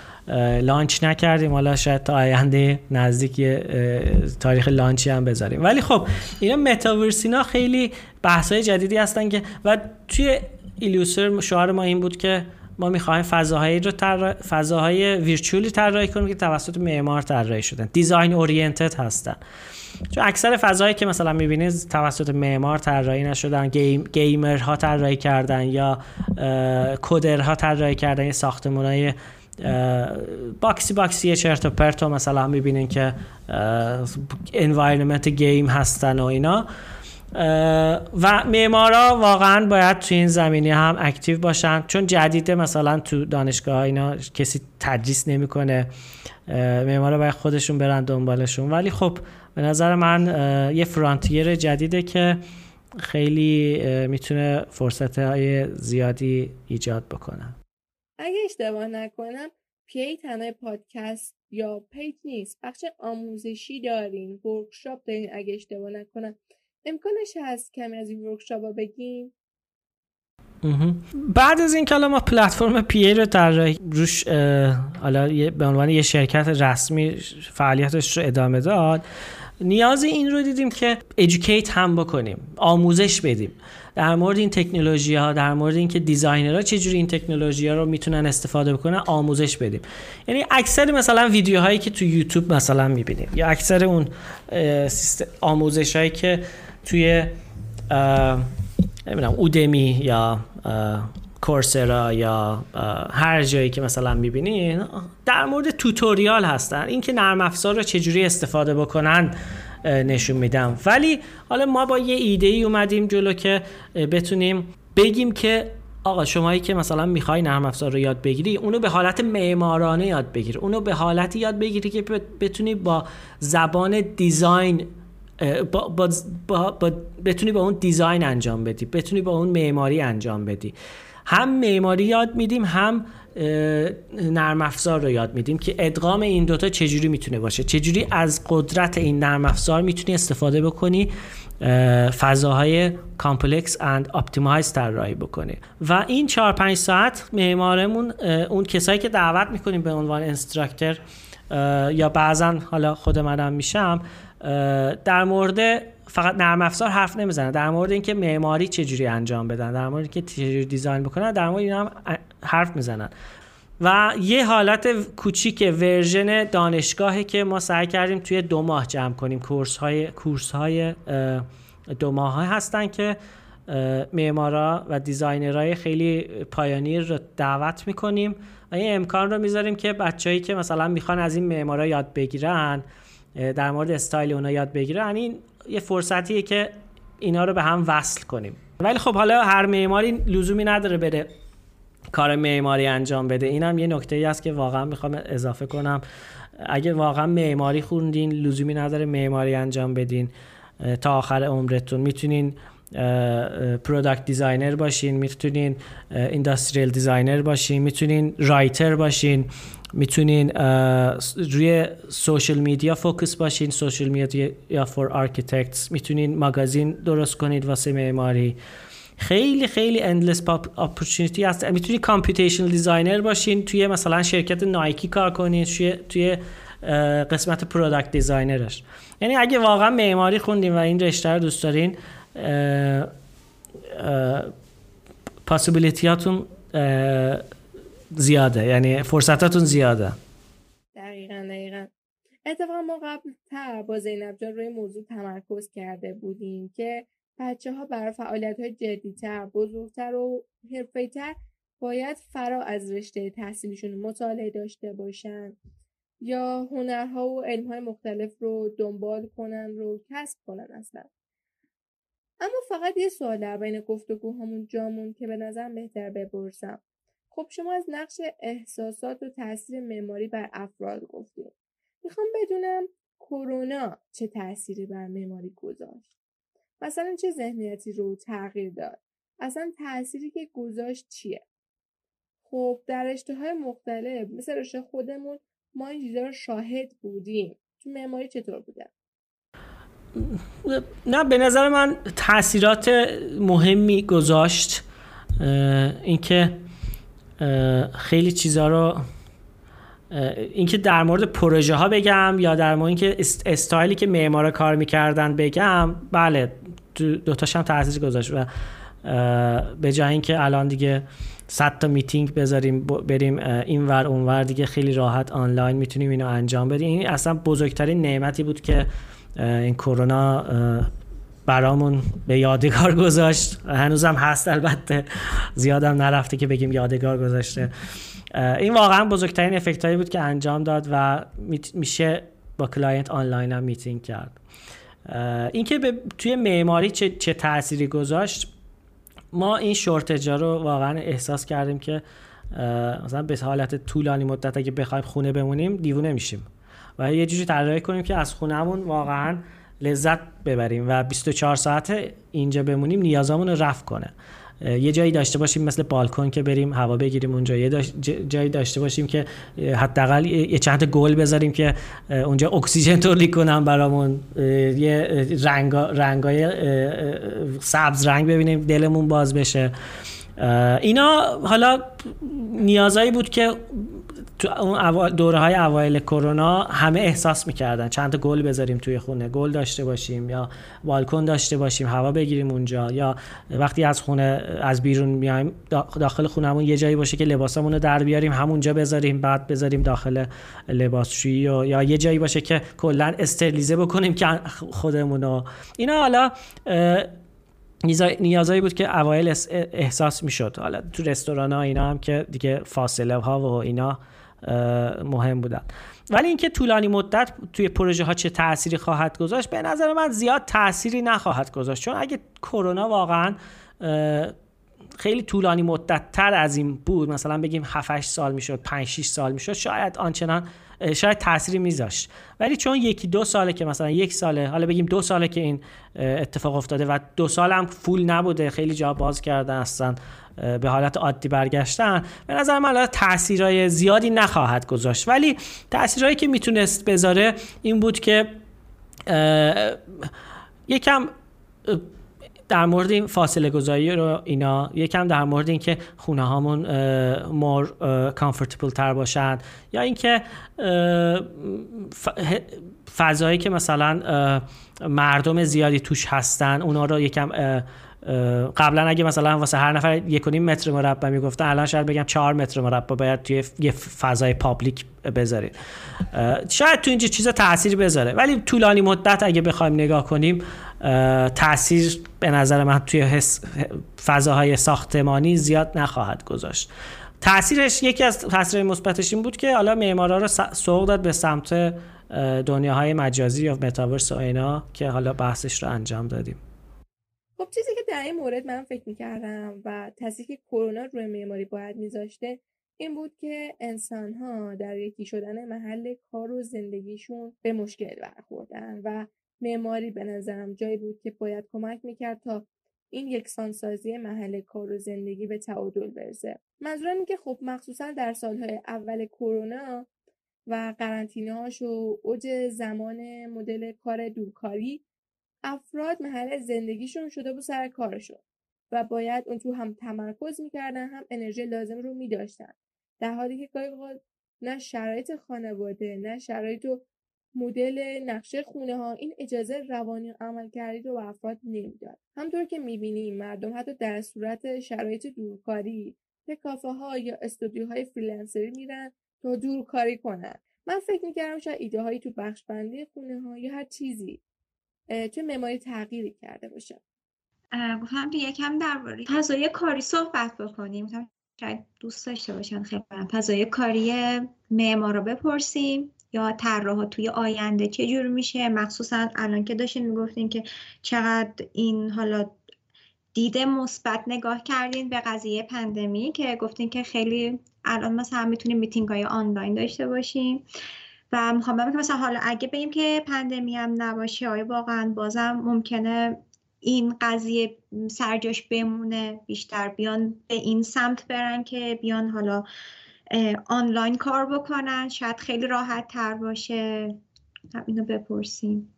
launch نکردیم. حالا شاید تا آینده نزدیک تاریخ launch ی هم بذاریم. ولی خب اینا متاورس اینا خیلی بحث های جدیدی هستن که و توی ایلوسر شعار ما این بود که ما می‌خوایم فضاهایی رو تر... فضاهای virtual ی طراحی کنیم که توسط معمار طراحی شدن. design oriented هستن. چون اکثر فضاهایی که مثلا می‌بینید توسط معمار طراحی نشدن game gamer ها طراحی کردن یا coder ها طراحی کردن یه ساختمانای boxy boxy چرت و پرت مثلا می‌بینین که environment game هستن و اینا. و معمارا واقعا باید تو این زمینه هم active باشن. چون جدیده مثلا تو دانشگاه اینا کسی تدریس نمی‌کنه. معمارا باید خودشون برن دنبالشون. ولی خب به نظر من یه فرانتیر جدیده که خیلی می‌تونه فرصت های زیادی ایجاد بکنه. اگه اشتباه نکنم پی تنهای پادکست یا پیج نیست بخش آموزشی دارین ورکشاپ دارین اگه اشتباه نکنم. امکانش هست کمی از این ورکشاپ ها بگیم بعد از این که ما پلتفرم پی رو در روش حالا به عنوان یه شرکت رسمی فعالیتش رو ادامه داد. نیاز این رو دیدیم که ادوکیت هم بکنیم آموزش بدیم. در مورد این تکنولوژی ها در مورد اینکه دیزاینرها چجوری این تکنولوژی ها رو می‌تونن استفاده بکنن آموزش بدیم. یعنی اکثر مثلا ویدیوهایی که تو یوتیوب مثلا می‌بینیم یا اکثر اون آموزش هایی که توی نمی‌دونم اودمی یا کورسرا یا هر جایی که مثلا می‌بینین در مورد توتوریال هستن. اینکه نرم افزار رو چجوری استفاده بکنن نشون میدم. ولی حالا ما با یه ایده ای اومدیم جلو که بتونیم بگیم که آقا شمایی که مثلا می‌خوای نرم افزار رو یاد بگیری اونو به حالت معمارانه یاد بگیر. اونو به حالتی یاد بگیری که بتونی با زبان دیزاین با, با, با, بتونی با اون design انجام بدی بتونی با اون معماری انجام بدی. هم معماری یاد میدیم هم نرم افزار رو یاد میدیم که ادغام این دوتا چجوری می‌تونه باشه. چجوری از قدرت این نرم افزار می‌تونی استفاده بکنی فضاهای complex and optimize طراحی بکنی. و این 4 5 ساعت معمارمون اون کسایی که دعوت می‌کنیم به عنوان instructor یا بعضا حالا خود منم میشم در مورد فقط نرم افزار حرف نمی‌زنه در مورد اینکه معماری چجوری انجام بدن در مورد اینکه چجوری design بکنن در مورد اینا هم حرف می‌زنن. و یه حالت کوچیک version دانشگاهی که ما سعی کردیم توی دو ماه جمع کنیم. course های course های دو ماه هستن که معمارا و designer های خیلی pioneer رو دعوت می‌کنیم و این امکان رو می‌ذاریم که بچههایی که مثلا می‌خوان از این معمارا یاد بگیرن در مورد استایل اونا یاد بگیرن این یه فرصتیه که اینا رو به هم وصل کنیم. ولی خب حالا هر معماری لزومی نداره بره کار معماری انجام بده. اینم یه نکته ای است که واقعا می‌خوام اضافه کنم. اگه واقعا معماری خوندین لزومی نداره معماری انجام بدین تا آخر عمرتون. می‌تونین product designer باشین می‌تونین industrial designer باشین می‌تونین writer باشین. می‌تونین روی social media focus باشین. social media for architects. می‌تونین magazine درست کنید واسه معماری. خیلی خیلی endless opportunity هست. می‌تونید computational designer باشین. توی مثلا شرکت نایکی کار کنید. توی توی قسمت product designer ش یعنی اگه واقعا معماری خوندین و این رشته رو دوست دارین پاسیبیلیتیاتون زیاده یعنی فرصتاتون زیاده. دقیقا دقیقا. اتفاقا ما قبل تر با زینب جان روی موضوع تمرکز کرده بودیم که بچه ها برای فعالیت های جدیتر بزرگتر و تر باید فرا از رشته تحصیلیشون مطالعه داشته باشن یا هنرها و علمهای مختلف رو دنبال کنن رو کسب کنن اصلا. اما فقط یه سوال در بین گفتگوهامون جامون که به نظر بهتر بپرسم. خب شما از نقش احساسات و تاثیر معماری بر افراد گفتید می‌خوام بدونم کرونا چه تأثیری بر معماری گذاشت؟ مثلا چه ذهنیتی رو تغییر داد؟ اصلا تأثیری که گذاشت چیه؟ خب در رشته مختلف مثل رشته خودمون ما این چیزا رو شاهد بودیم. تو معماری چطور بوده؟ نه به نظر من تاثیرات مهمی گذاشت اینکه خیلی چیزها رو اینکه در مورد پروژه ها بگم یا در مورد اینکه استایلی که معمارا کار می‌کردن بگم بله دوتاش هم تاثیر گذاشت و به جای اینکه الان دیگه 100 تا میتینگ بذاریم بریم اینور اونور دیگه خیلی راحت آنلاین می‌تونیم اینو انجام بدیم. این اصلا بزرگترین نعمتی بود که این کرونا برامون به یادگار گذاشت. هنوزم هست البته. زیادم نرفته که بگیم یادگار گذاشته. این واقعا بزرگترین effect هایی بود که انجام داد و میشه با client online هم میتینگ کرد. اینکه توی معماری چه, چه تأثیری گذاشت ما این شورتجا رو واقعا احساس کردیم که مثلا به حالت طولانی مدت اگه بخوایم خونه بمونیم دیوونه میشیم. و یه جوری طراحی کنیم که از خونهمون واقعا لذت ببریم و 24 ساعت اینجا بمونیم نیازامون رو رفع کنه. یه جایی داشته باشیم مثل بالکن که بریم هوا بگیریم اونجا. یه جایی داشته باشیم که حداقل یه چند گل بذاریم که اونجا اکسیژن تولید کنن برامون. یه رنگ رنگای سبز رنگ ببینیم دلمون باز بشه. اینا حالا نیازایی بود که تو اون دوره های اوایل کرونا همه احساس می‌کردن. چند تا گل بذاریم توی خونه. گل داشته باشیم یا بالکن داشته باشیم هوا بگیریم اونجا یا وقتی از خونه از بیرون میایم داخل خونهمون یه جایی باشه که لباسمون رو در بیاریم همونجا بذاریم بعد بذاریم داخل لباسشویی یا یه جایی باشه که کلا استرلیزه بکنیم که خودمون رو اینا حالا نیازایی بود که اوایل احساس می‌شد. حالا تو رستوران ها اینا هم که دیگه فاصله ها و اینا مهم بودن. ولی اینکه طولانی مدت توی پروژه ها چه تأثیری خواهد گذاشت به نظر من زیاد تأثیری نخواهد گذاشت. چون اگه کرونا واقعا خیلی طولانی مدت تر از این بود مثلا بگیم 7 سال می‌شد 5 6 سال می‌شد شاید آنچنان شاید تأثیری میذاشت. ولی چون یکی دو ساله که مثلا یک ساله حالا بگیم دو ساله که این اتفاق افتاده و دو سال هم فول نبوده خیلی جا باز کردن هستن به حالت عادی برگشتن. به نظر من تاثیرهای زیادی نخواهد گذاشت. ولی تاثیرهایی که می‌تونست بذاره این بود که یکم در مورد این فاصله گذاری رو اینا یکم در مورد اینکه خونه هامون مور کامفورتبل تر باشند یا اینکه فضایی که مثلا مردم زیادی توش هستن اونا رو یکم قبلا اگه مثلا واسه هر نفر یک متر مربع می‌گفتن الان شاید بگم چهار متر مربع باید توی یه فضای پابلیک بذارید شاید تو اینجا چیزا تاثیر بذاره. ولی طولانی مدت اگه بخوایم نگاه کنیم تاثیر به نظر من توی فضاهای ساختمانی زیاد نخواهد گذاشت. تاثیرش یکی از تاثیرهای مثبتش این بود که حالا معمارا رو سوق داد به سمت دنیاهای مجازی یا متاورس و اینا که حالا بحثش رو انجام دادیم. خب چیزی که در این مورد من فکر می‌کردم و تاثیری که کرونا روی معماری باید میذاشته این بود که انسان ها در یکی شدن محل کار و زندگیشون به مشکل برخوردن و معماری به نظرم جایی بود که باید کمک می‌کرد تا این یکسانسازی محل کار و زندگی به تعادل برسه. منظورم این که خب مخصوصا در سالهای اول کرونا و قرنطینه‌هاش و اوج زمان مدل کار دورکاری افراد محل زندگیشون شده بود سر کارشون و باید اون تو هم تمرکز می‌کردن هم انرژی لازم رو میداشتن. در حالی که گاهی نه شرایط خانواده نه شرایط و مدل نقشه خونه ها این اجازه روانی عمل کردی رو به افراد نمی‌داد. همطور که می‌بینیم مردم حتی در صورت شرایط دورکاری به کافه ها یا استودیوهای فریلنسری میرن تا دورکاری کنن. من فکر می‌کردم شاید ایده هایی تو بخش بندی خونه ها یا هر چیزی توی معماری تغییری کرده باشه. گفتم یکم درباره فضای کاری صحبت بکنیم. شاید دوست داشته باشن خیلی فضای کاری معمارا بپرسیم یا طراحا توی آینده چه جور میشه. مخصوصا الان که داشتین می‌گفتین که چقدر این حالا دید مثبت نگاه کردین به قضیه pandemic که گفتین که خیلی الان مثلا می‌تونیم میتینگ های آنلاین داشته باشیم و می‌خوام بگم که مثلا حالا اگه بگیم که pandemic هم نباشه آیا واقعا بازم ممکنه این قضیه سرجاش بمونه بیشتر بیان به این سمت برن که بیان حالا آنلاین کار بکنن شاید خیلی راحت تر باشه؟ اینو بپرسیم.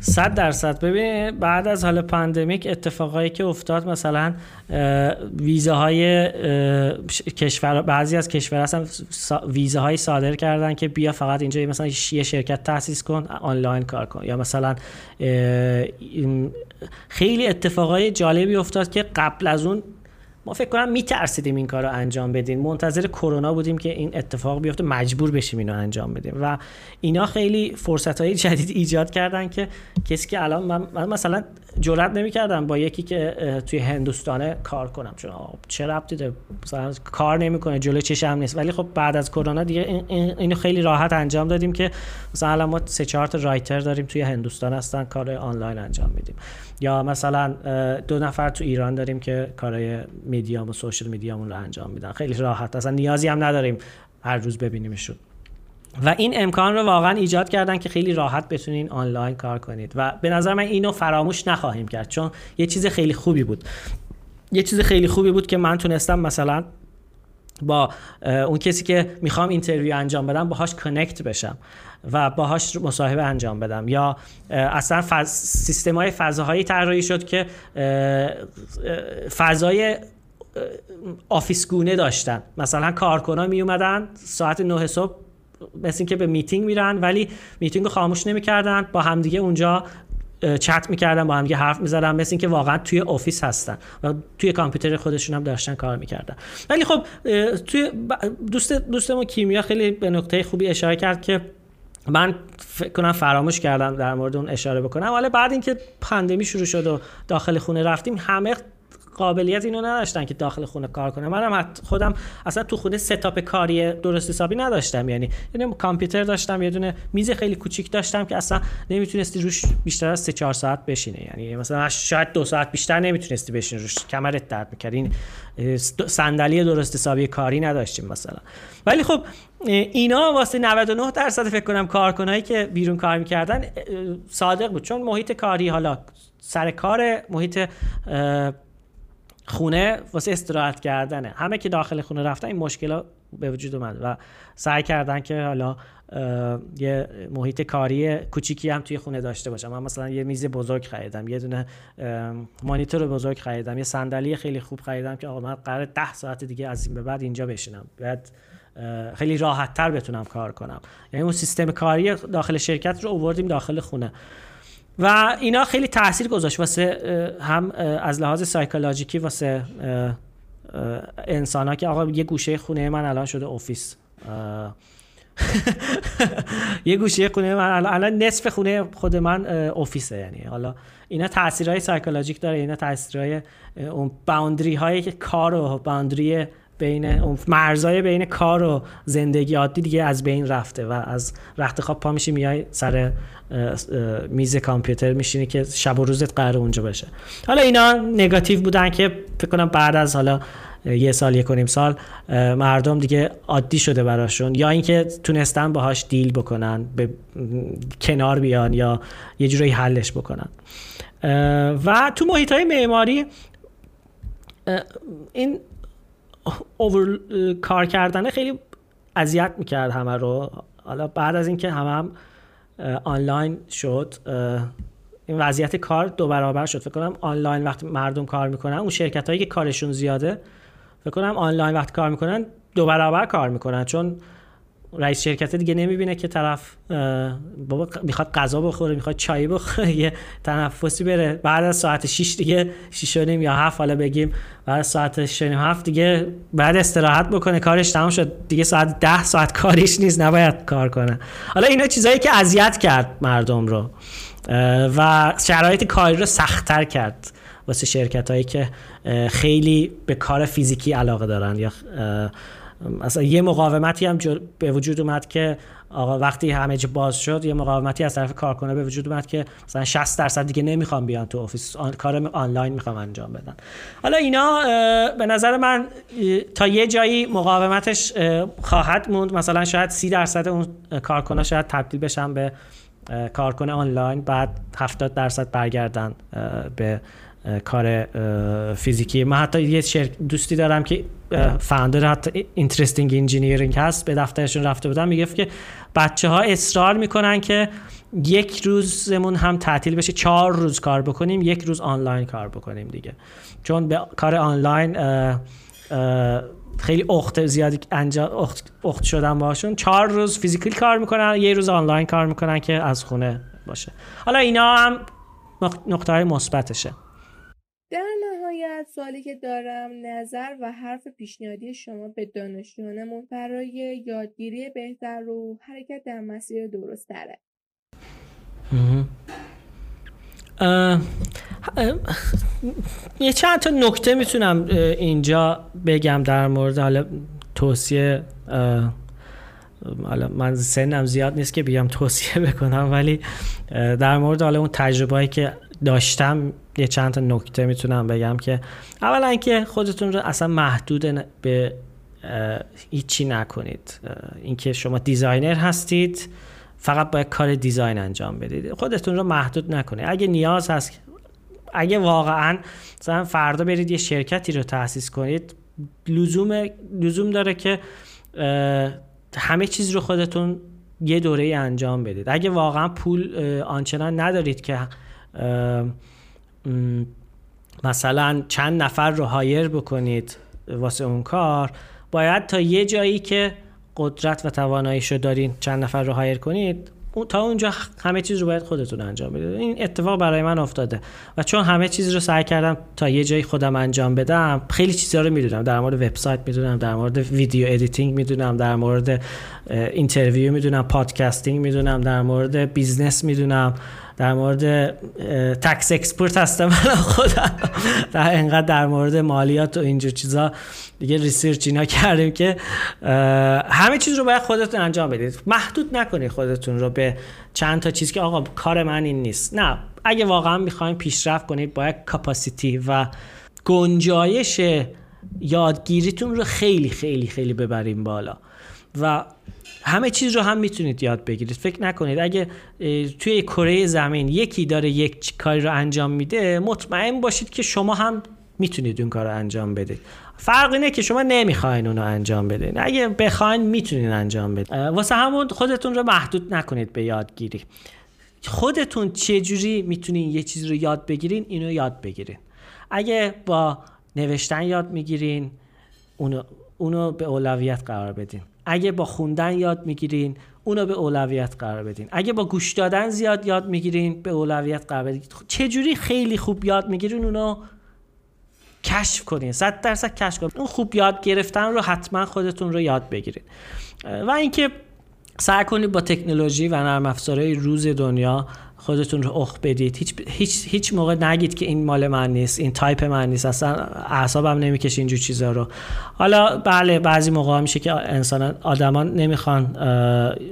صد درصد. ببین بعد از حال pandemic اتفاقایی که افتاد مثلا ویزاهای کشور بعضی از کشور هستن ویزاهای صادر کردن که بیا فقط اینجا مثلا یه شرکت تاسیس کن آنلاین کار کن. یا مثلا خیلی اتفاقای جالبی افتاد که قبل از اون ما فکر کنم میترسیدیم این کار رو انجام بدیم منتظر کرونا بودیم که این اتفاق بیفته. مجبور بشیم اینو انجام بدیم. و اینا خیلی فرصت های جدید ایجاد کردن که کسی که الان من, مثلا جرئت نمی‌کردم با یکی که توی هندوستانه کار کنم. چون چه ربطی داره؟ مثلا کار نمی‌کنه جلو چشم نیست. ولی خب بعد از کرونا دیگه اینو خیلی راحت انجام دادیم که مثلا ما سه چهار تا writer داریم توی هندوستان هستن کار آنلاین انجام میدیم. یا مثلا دو نفر تو ایران داریم که کارهای میدیام و social media مون رو انجام میدن. خیلی راحت. اصلا نیازی هم نداریم هر روز ببینیمشون. و این امکان رو واقعا ایجاد کردن که خیلی راحت بتونین آنلاین کار کنید. و به نظر من اینو فراموش نخواهیم کرد چون یه چیز خیلی خوبی بود. یه چیز خیلی خوبی بود که من تونستم مثلا با اون کسی که می‌خوام interview انجام بدم باهاش connect بشم و باهاش مصاحبه انجام بدم. یا اصلا فض... سیستم های فضاهایی طراحی شد که فضای office گونه داشتن. مثلا کارکنان می اومدن ساعت 9 صبح مثل اینکه به میتینگ میرن ولی میتینگ رو خاموش نمی‌کردن. با همدیگه اونجا چت می‌کردن با هم حرف می‌زدن مثل اینکه واقعا توی office هستن و توی کامپیوتر خودشون هم داشتن کار می‌کردن. ولی خب توی دوست دوستمون کیمیا خیلی به نقطه خوبی اشاره کرد که من فکر کنم فراموش کردم در مورد اون اشاره بکنم. ولی بعد اینکه پندمی شروع شد و داخل خونه رفتیم همه قابلیت اینو نداشتن که داخل خونه کار کنم منم خودم اصلا تو خونه ستاپ کاری درست حسابی نداشتم. یعنی یعنی کامپیوتر داشتم یه دونه میز خیلی کوچیک داشتم که اصلا نمی‌تونستی روش بیشتر از 3 4 ساعت بشینه یعنی مثلا شاید دو ساعت بیشتر نمی‌تونستی بشین روش کمرت درد می‌کرد. این صندلی درست حسابی کاری نداشتیم مثلا. ولی خب اینا واسه 99 درصد فکر کنم کارکنایی که بیرون کار می‌کردن صادق بود. چون محیط کاری حالا سر کار محیط خونه واسه استراحت کردنه. همه که داخل خونه رفتن این مشکل به وجود اومد و سعی کردن که حالا یه محیط کاری کوچیکی هم توی خونه داشته باشم. من مثلا یه میز بزرگ خریدم یه دونه مانیتور بزرگ خریدم یه صندلی خیلی خوب خریدم که آقا من قرار ده ساعت دیگه از این به بعد اینجا بشینم. بعد خیلی راحت تر بتونم کار کنم. یعنی اون سیستم کاری داخل شرکت رو اووردیم داخل خونه. و اینا خیلی تاثیر گذاشت واسه هم از لحاظ سایکولوژیکی واسه انسان ها که آقا یه گوشه خونه من الان شده اوفیس یه گوشه خونه من الان نصف خونه خود من اوفیسه یعنی حالا اینا تاثیرهای سایکولوژیک داره اینا تاثیرهای اون باوندری هایی که کار و باوندری بین مرزای بین کار و زندگی عادی دیگه از بین رفته و از رخت خواب پا میشی میای سر میز کامپیوتر میشینی که شب و روزت قرار اونجا باشه. حالا اینا نگاتیو بودن که فکر کنم بعد از حالا یه سال یک کنیم سال مردم دیگه عادی شده براشون. یا اینکه تونستن باهاش دیل بکنن به کنار بیان یا یه جوری حلش بکنن. و تو محیط های معماری این اوور کار کردن خیلی اذیت می‌کرد همه رو. حالا بعد از اینکه همه هم آنلاین شد این وضعیت کار دو برابر شد. فکر کنم آنلاین وقتی مردم کار می‌کنن اون شرکت هایی که کارشون زیاده فکر کنم آنلاین وقتی کار می‌کنن دو برابر کار می‌کنن. چون رئیس شرکت دیگه نمی‌بینه که طرف بابا می‌خواد غذا بخوره می‌خواد چای بخوره یه تنفسی بره. بعد از ساعت 6 دیگه 6 نیم یا 7 حالا بگیم بعد از ساعت 6 نیم 7 دیگه بعد استراحت بکنه. کارش تمام شد. دیگه ساعت 10 ساعت کاریش نیست نباید کار کنه. حالا اینا چیزایی که اذیت کرد مردم رو و شرایط کاری رو سختتر کرد واسه شرکت هایی که خیلی به کار فیزیکی علاقه دارن یا مثلا یه مقاومتی هم به وجود اومد که آقا وقتی همه چی باز شد یه مقاومتی از طرف کارکنه به وجود اومد که مثلا 60 درصد دیگه نمی‌خوام بیان تو اف آن... کار آنلاین می‌خوام انجام بدن. حالا اینا به نظر من تا یه جایی مقاومتش خواهد موند. مثلا شاید 30 درصد اون کارکنه شاید تبدیل بشن به کارکنه آنلاین بعد 70 درصد برگردن به کار فیزیکی. من حتی یه شرک دوستی دارم که founder حتی Interesting Engineering هست. به دفترشون رفته بودم می‌گفت که بچه ها اصرار می‌کنن که یک روزمون هم تعطیل بشه. چهار روز کار بکنیم یک روز آنلاین کار بکنیم دیگه. چون به کار آنلاین خیلی اخت زیادی انجام اخت, اخت شدن باشون. چهار روز physical کار می‌کنن یه روز آنلاین کار می‌کنن که از خونه باشه. حالا اینا هم نقطه های مثبتشه. نهایت سوالی که دارم نظر و حرف پیشنهادی شما به دانشجویانمون برای یادگیری بهتر و حرکت در مسیر درست داره یه چند تا نکته می‌تونم اینجا بگم در مورد حالا توصیه حالا من سنم زیاد نیست که بیام توصیه بکنم ولی در مورد حالا اون تجربه که داشتم یه چند تا نکته می‌تونم بگم که اولا اینکه خودتون رو اصلا محدود به هیچی نکنید. اینکه شما designer هستید فقط باید کار design انجام بدید. خودتون رو محدود نکنید. اگه نیاز هست اگه واقعا مثلا فردا برید یه شرکتی رو تاسیس کنید لزوم لزوم داره که همه چیز رو خودتون یه دوره انجام بدید. اگه واقعا پول آنچنان ندارید که مثلا چند نفر رو هایر بکنید واسه اون کار. باید تا یه جایی که قدرت و تواناییش رو دارین چند نفر رو هایر کنید تا اونجا همه چیز رو باید خودتون انجام بدید. این اتفاق برای من افتاده. و چون همه چیز رو سعی کردم تا یه جایی خودم انجام بدم خیلی چیزا رو می‌دونم. در مورد وبسایت می‌دونم در مورد video editing می‌دونم در مورد interview می‌دونم podcasting می‌دونم در مورد business می‌دونم. در مورد tax expert هستم من خودم. در انقدر در مورد مالیات و اینجور چیزا دیگه research اینا کردیم که همه چیز رو باید خودتون انجام بدید. محدود نکنید خودتون رو به چند تا چیز که آقا کار من این نیست. نه اگه واقعا می‌خوایم پیشرفت کنید باید کاپاسیتی و گنجایش یادگیریتون رو خیلی خیلی خیلی ببریم بالا. و همه چیز رو هم می‌تونید یاد بگیرید. فکر نکنید اگه توی کره زمین یکی داره یک کاری رو انجام میده مطمئن باشید که شما هم می‌تونید اون کار رو انجام بدید. فرق اینه که شما نمی‌خواین اونو انجام بدید اگه بخواین می‌تونید انجام بدید واسه همون خودتون رو محدود نکنید به یادگیری. خودتون چجوری می‌تونین یه چیز رو یاد بگیرین اینو یاد بگیرین. اگه با نوشتن یاد می‌گیرین اونو, اونو به اولویت قرار بدین. اگه با خوندن یاد می‌گیرین اونو به اولویت قرار بدین. اگه با گوش دادن زیاد یاد می‌گیرین به اولویت قرار بدین. چجوری خیلی خوب یاد می‌گیرین اونو کشف کنین. صد درصد کشف کنین. اون خوب یاد گرفتن رو حتما خودتون رو یاد بگیرین. و اینکه سعی کنید با تکنولوژی و نرم افزارهای روز دنیا خودتون رو اخ بدید. هیچ, هیچ, هیچ موقع نگید که این مال من نیست این تایپ من نیست. اصلا اعصابم نمی‌کشه اینجور چیزا رو. حالا بله بعضی موقع میشه که انسان آدمان نمی‌خوان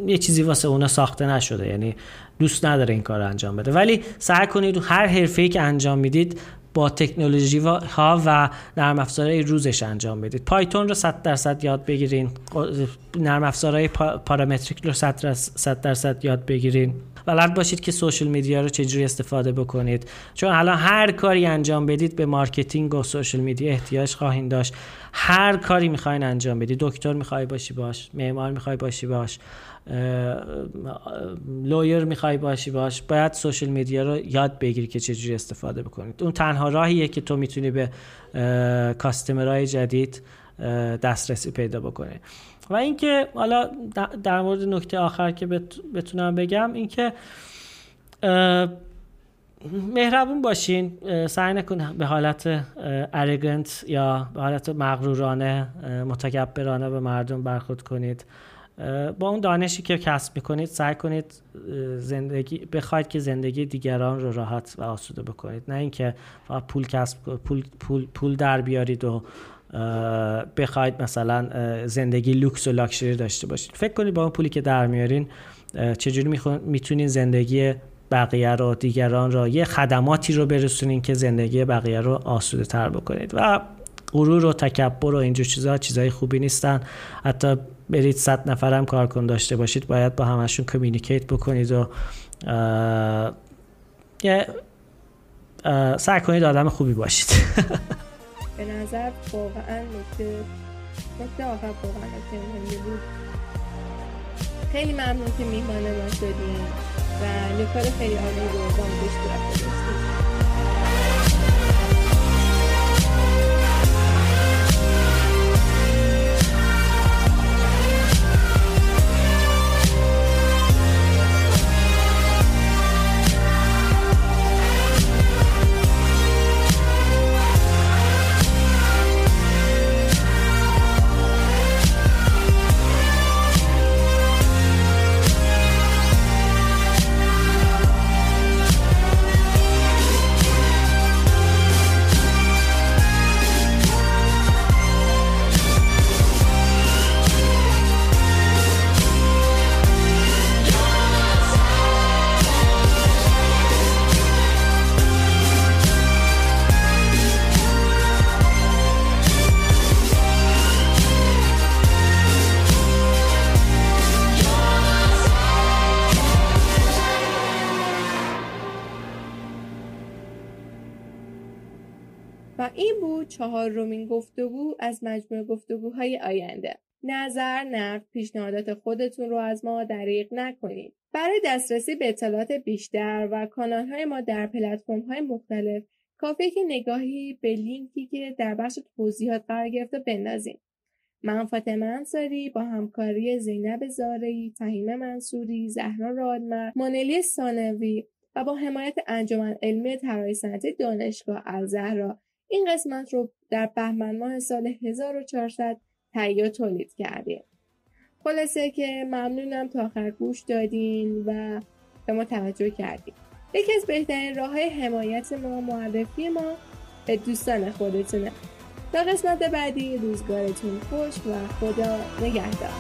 یه چیزی واسه اونا ساخته نشده. یعنی دوست نداره این کار انجام بده. ولی سعی کنید هر حرفه‌ای که انجام می‌دید با تکنولوژی ها و نرم افزارهای روزش انجام بدید. پایتون رو 100 درصد یاد بگیرین. نرم افزارهای پارامتریک رو 100 درصد یاد بگیرین. بلد باشید که social media رو چجوری استفاده بکنید. چون الان هر کاری انجام بدید به marketing و social media احتیاج خواهید داشت. هر کاری می‌خواین انجام بدید. دکتر می‌خوای باشی باش معمار می‌خوای باشی باش lawyer می‌خوای باشی باش. باید social media رو یاد بگیری که چجوری استفاده بکنید. اون تنها راهیه که تو می‌تونی به کاستمرهای جدید دسترسی پیدا بکنی. و اینکه حالا در مورد نکته آخر که بتونم بگم اینکه مهربون باشین سعی نکن به حالت ارگنت یا به حالت مغرورانه متکبرانه به مردم برخورد کنید. با اون دانشی که کسب می‌کنید سعی کنید زندگی بخواید که زندگی دیگران رو راحت و آسوده بکنید. نه اینکه پول کسب پول پول پول در بیارید و بخواید مثلا زندگی لوکس و لاکچری داشته باشید فکر کنید با اون پولی که در میارین چجوری می‌تونین زندگی بقیه رو دیگران رو یه خدماتی رو برسونین که زندگی بقیه رو آسوده تر بکنید. و غرور و تکبر و اینجور چیزها چیزهای خوبی نیستن. حتی برید صد نفر هم کارکن داشته باشید باید با همشون communicate بکنید و یه سعی کنید آدم خوبی باشید. به نظر واقعا نکته نکته آخر واقعا نکته بود. خیلی ممنون که میهمان ما شدیم و نکار خیلی عالی رو با ما اشتراک این بود چهار رومین گفتگو از مجموع گفتگوهای آینده. نظر، نقد، پیشنهادات خودتون رو از ما دریغ نکنید. برای دسترسی به اطلاعات بیشتر و کانالهای ما در های مختلف کافیه که نگاهی به لینکی که در بخش توضیحات قرار گرفته بندازیم. من فاطمه انصاری با همکاری زینب زارعی، فهیم منصوری، زهرا رادمر، مانلی سانوی و با حمایت انجمن علمی طراحی صنعتی دانشگاه الزهرا این قسمت رو در بهمن ماه سال 1400 تهیه تولید کردیم. خلاصه که ممنونم تا آخر گوش دادین و به ما توجه کردیم یکی از بهترین راه های حمایت ما معرفی ما به دوستان خودتونه. تا قسمت بعدی روزگارتون خوش و خدا نگهدار.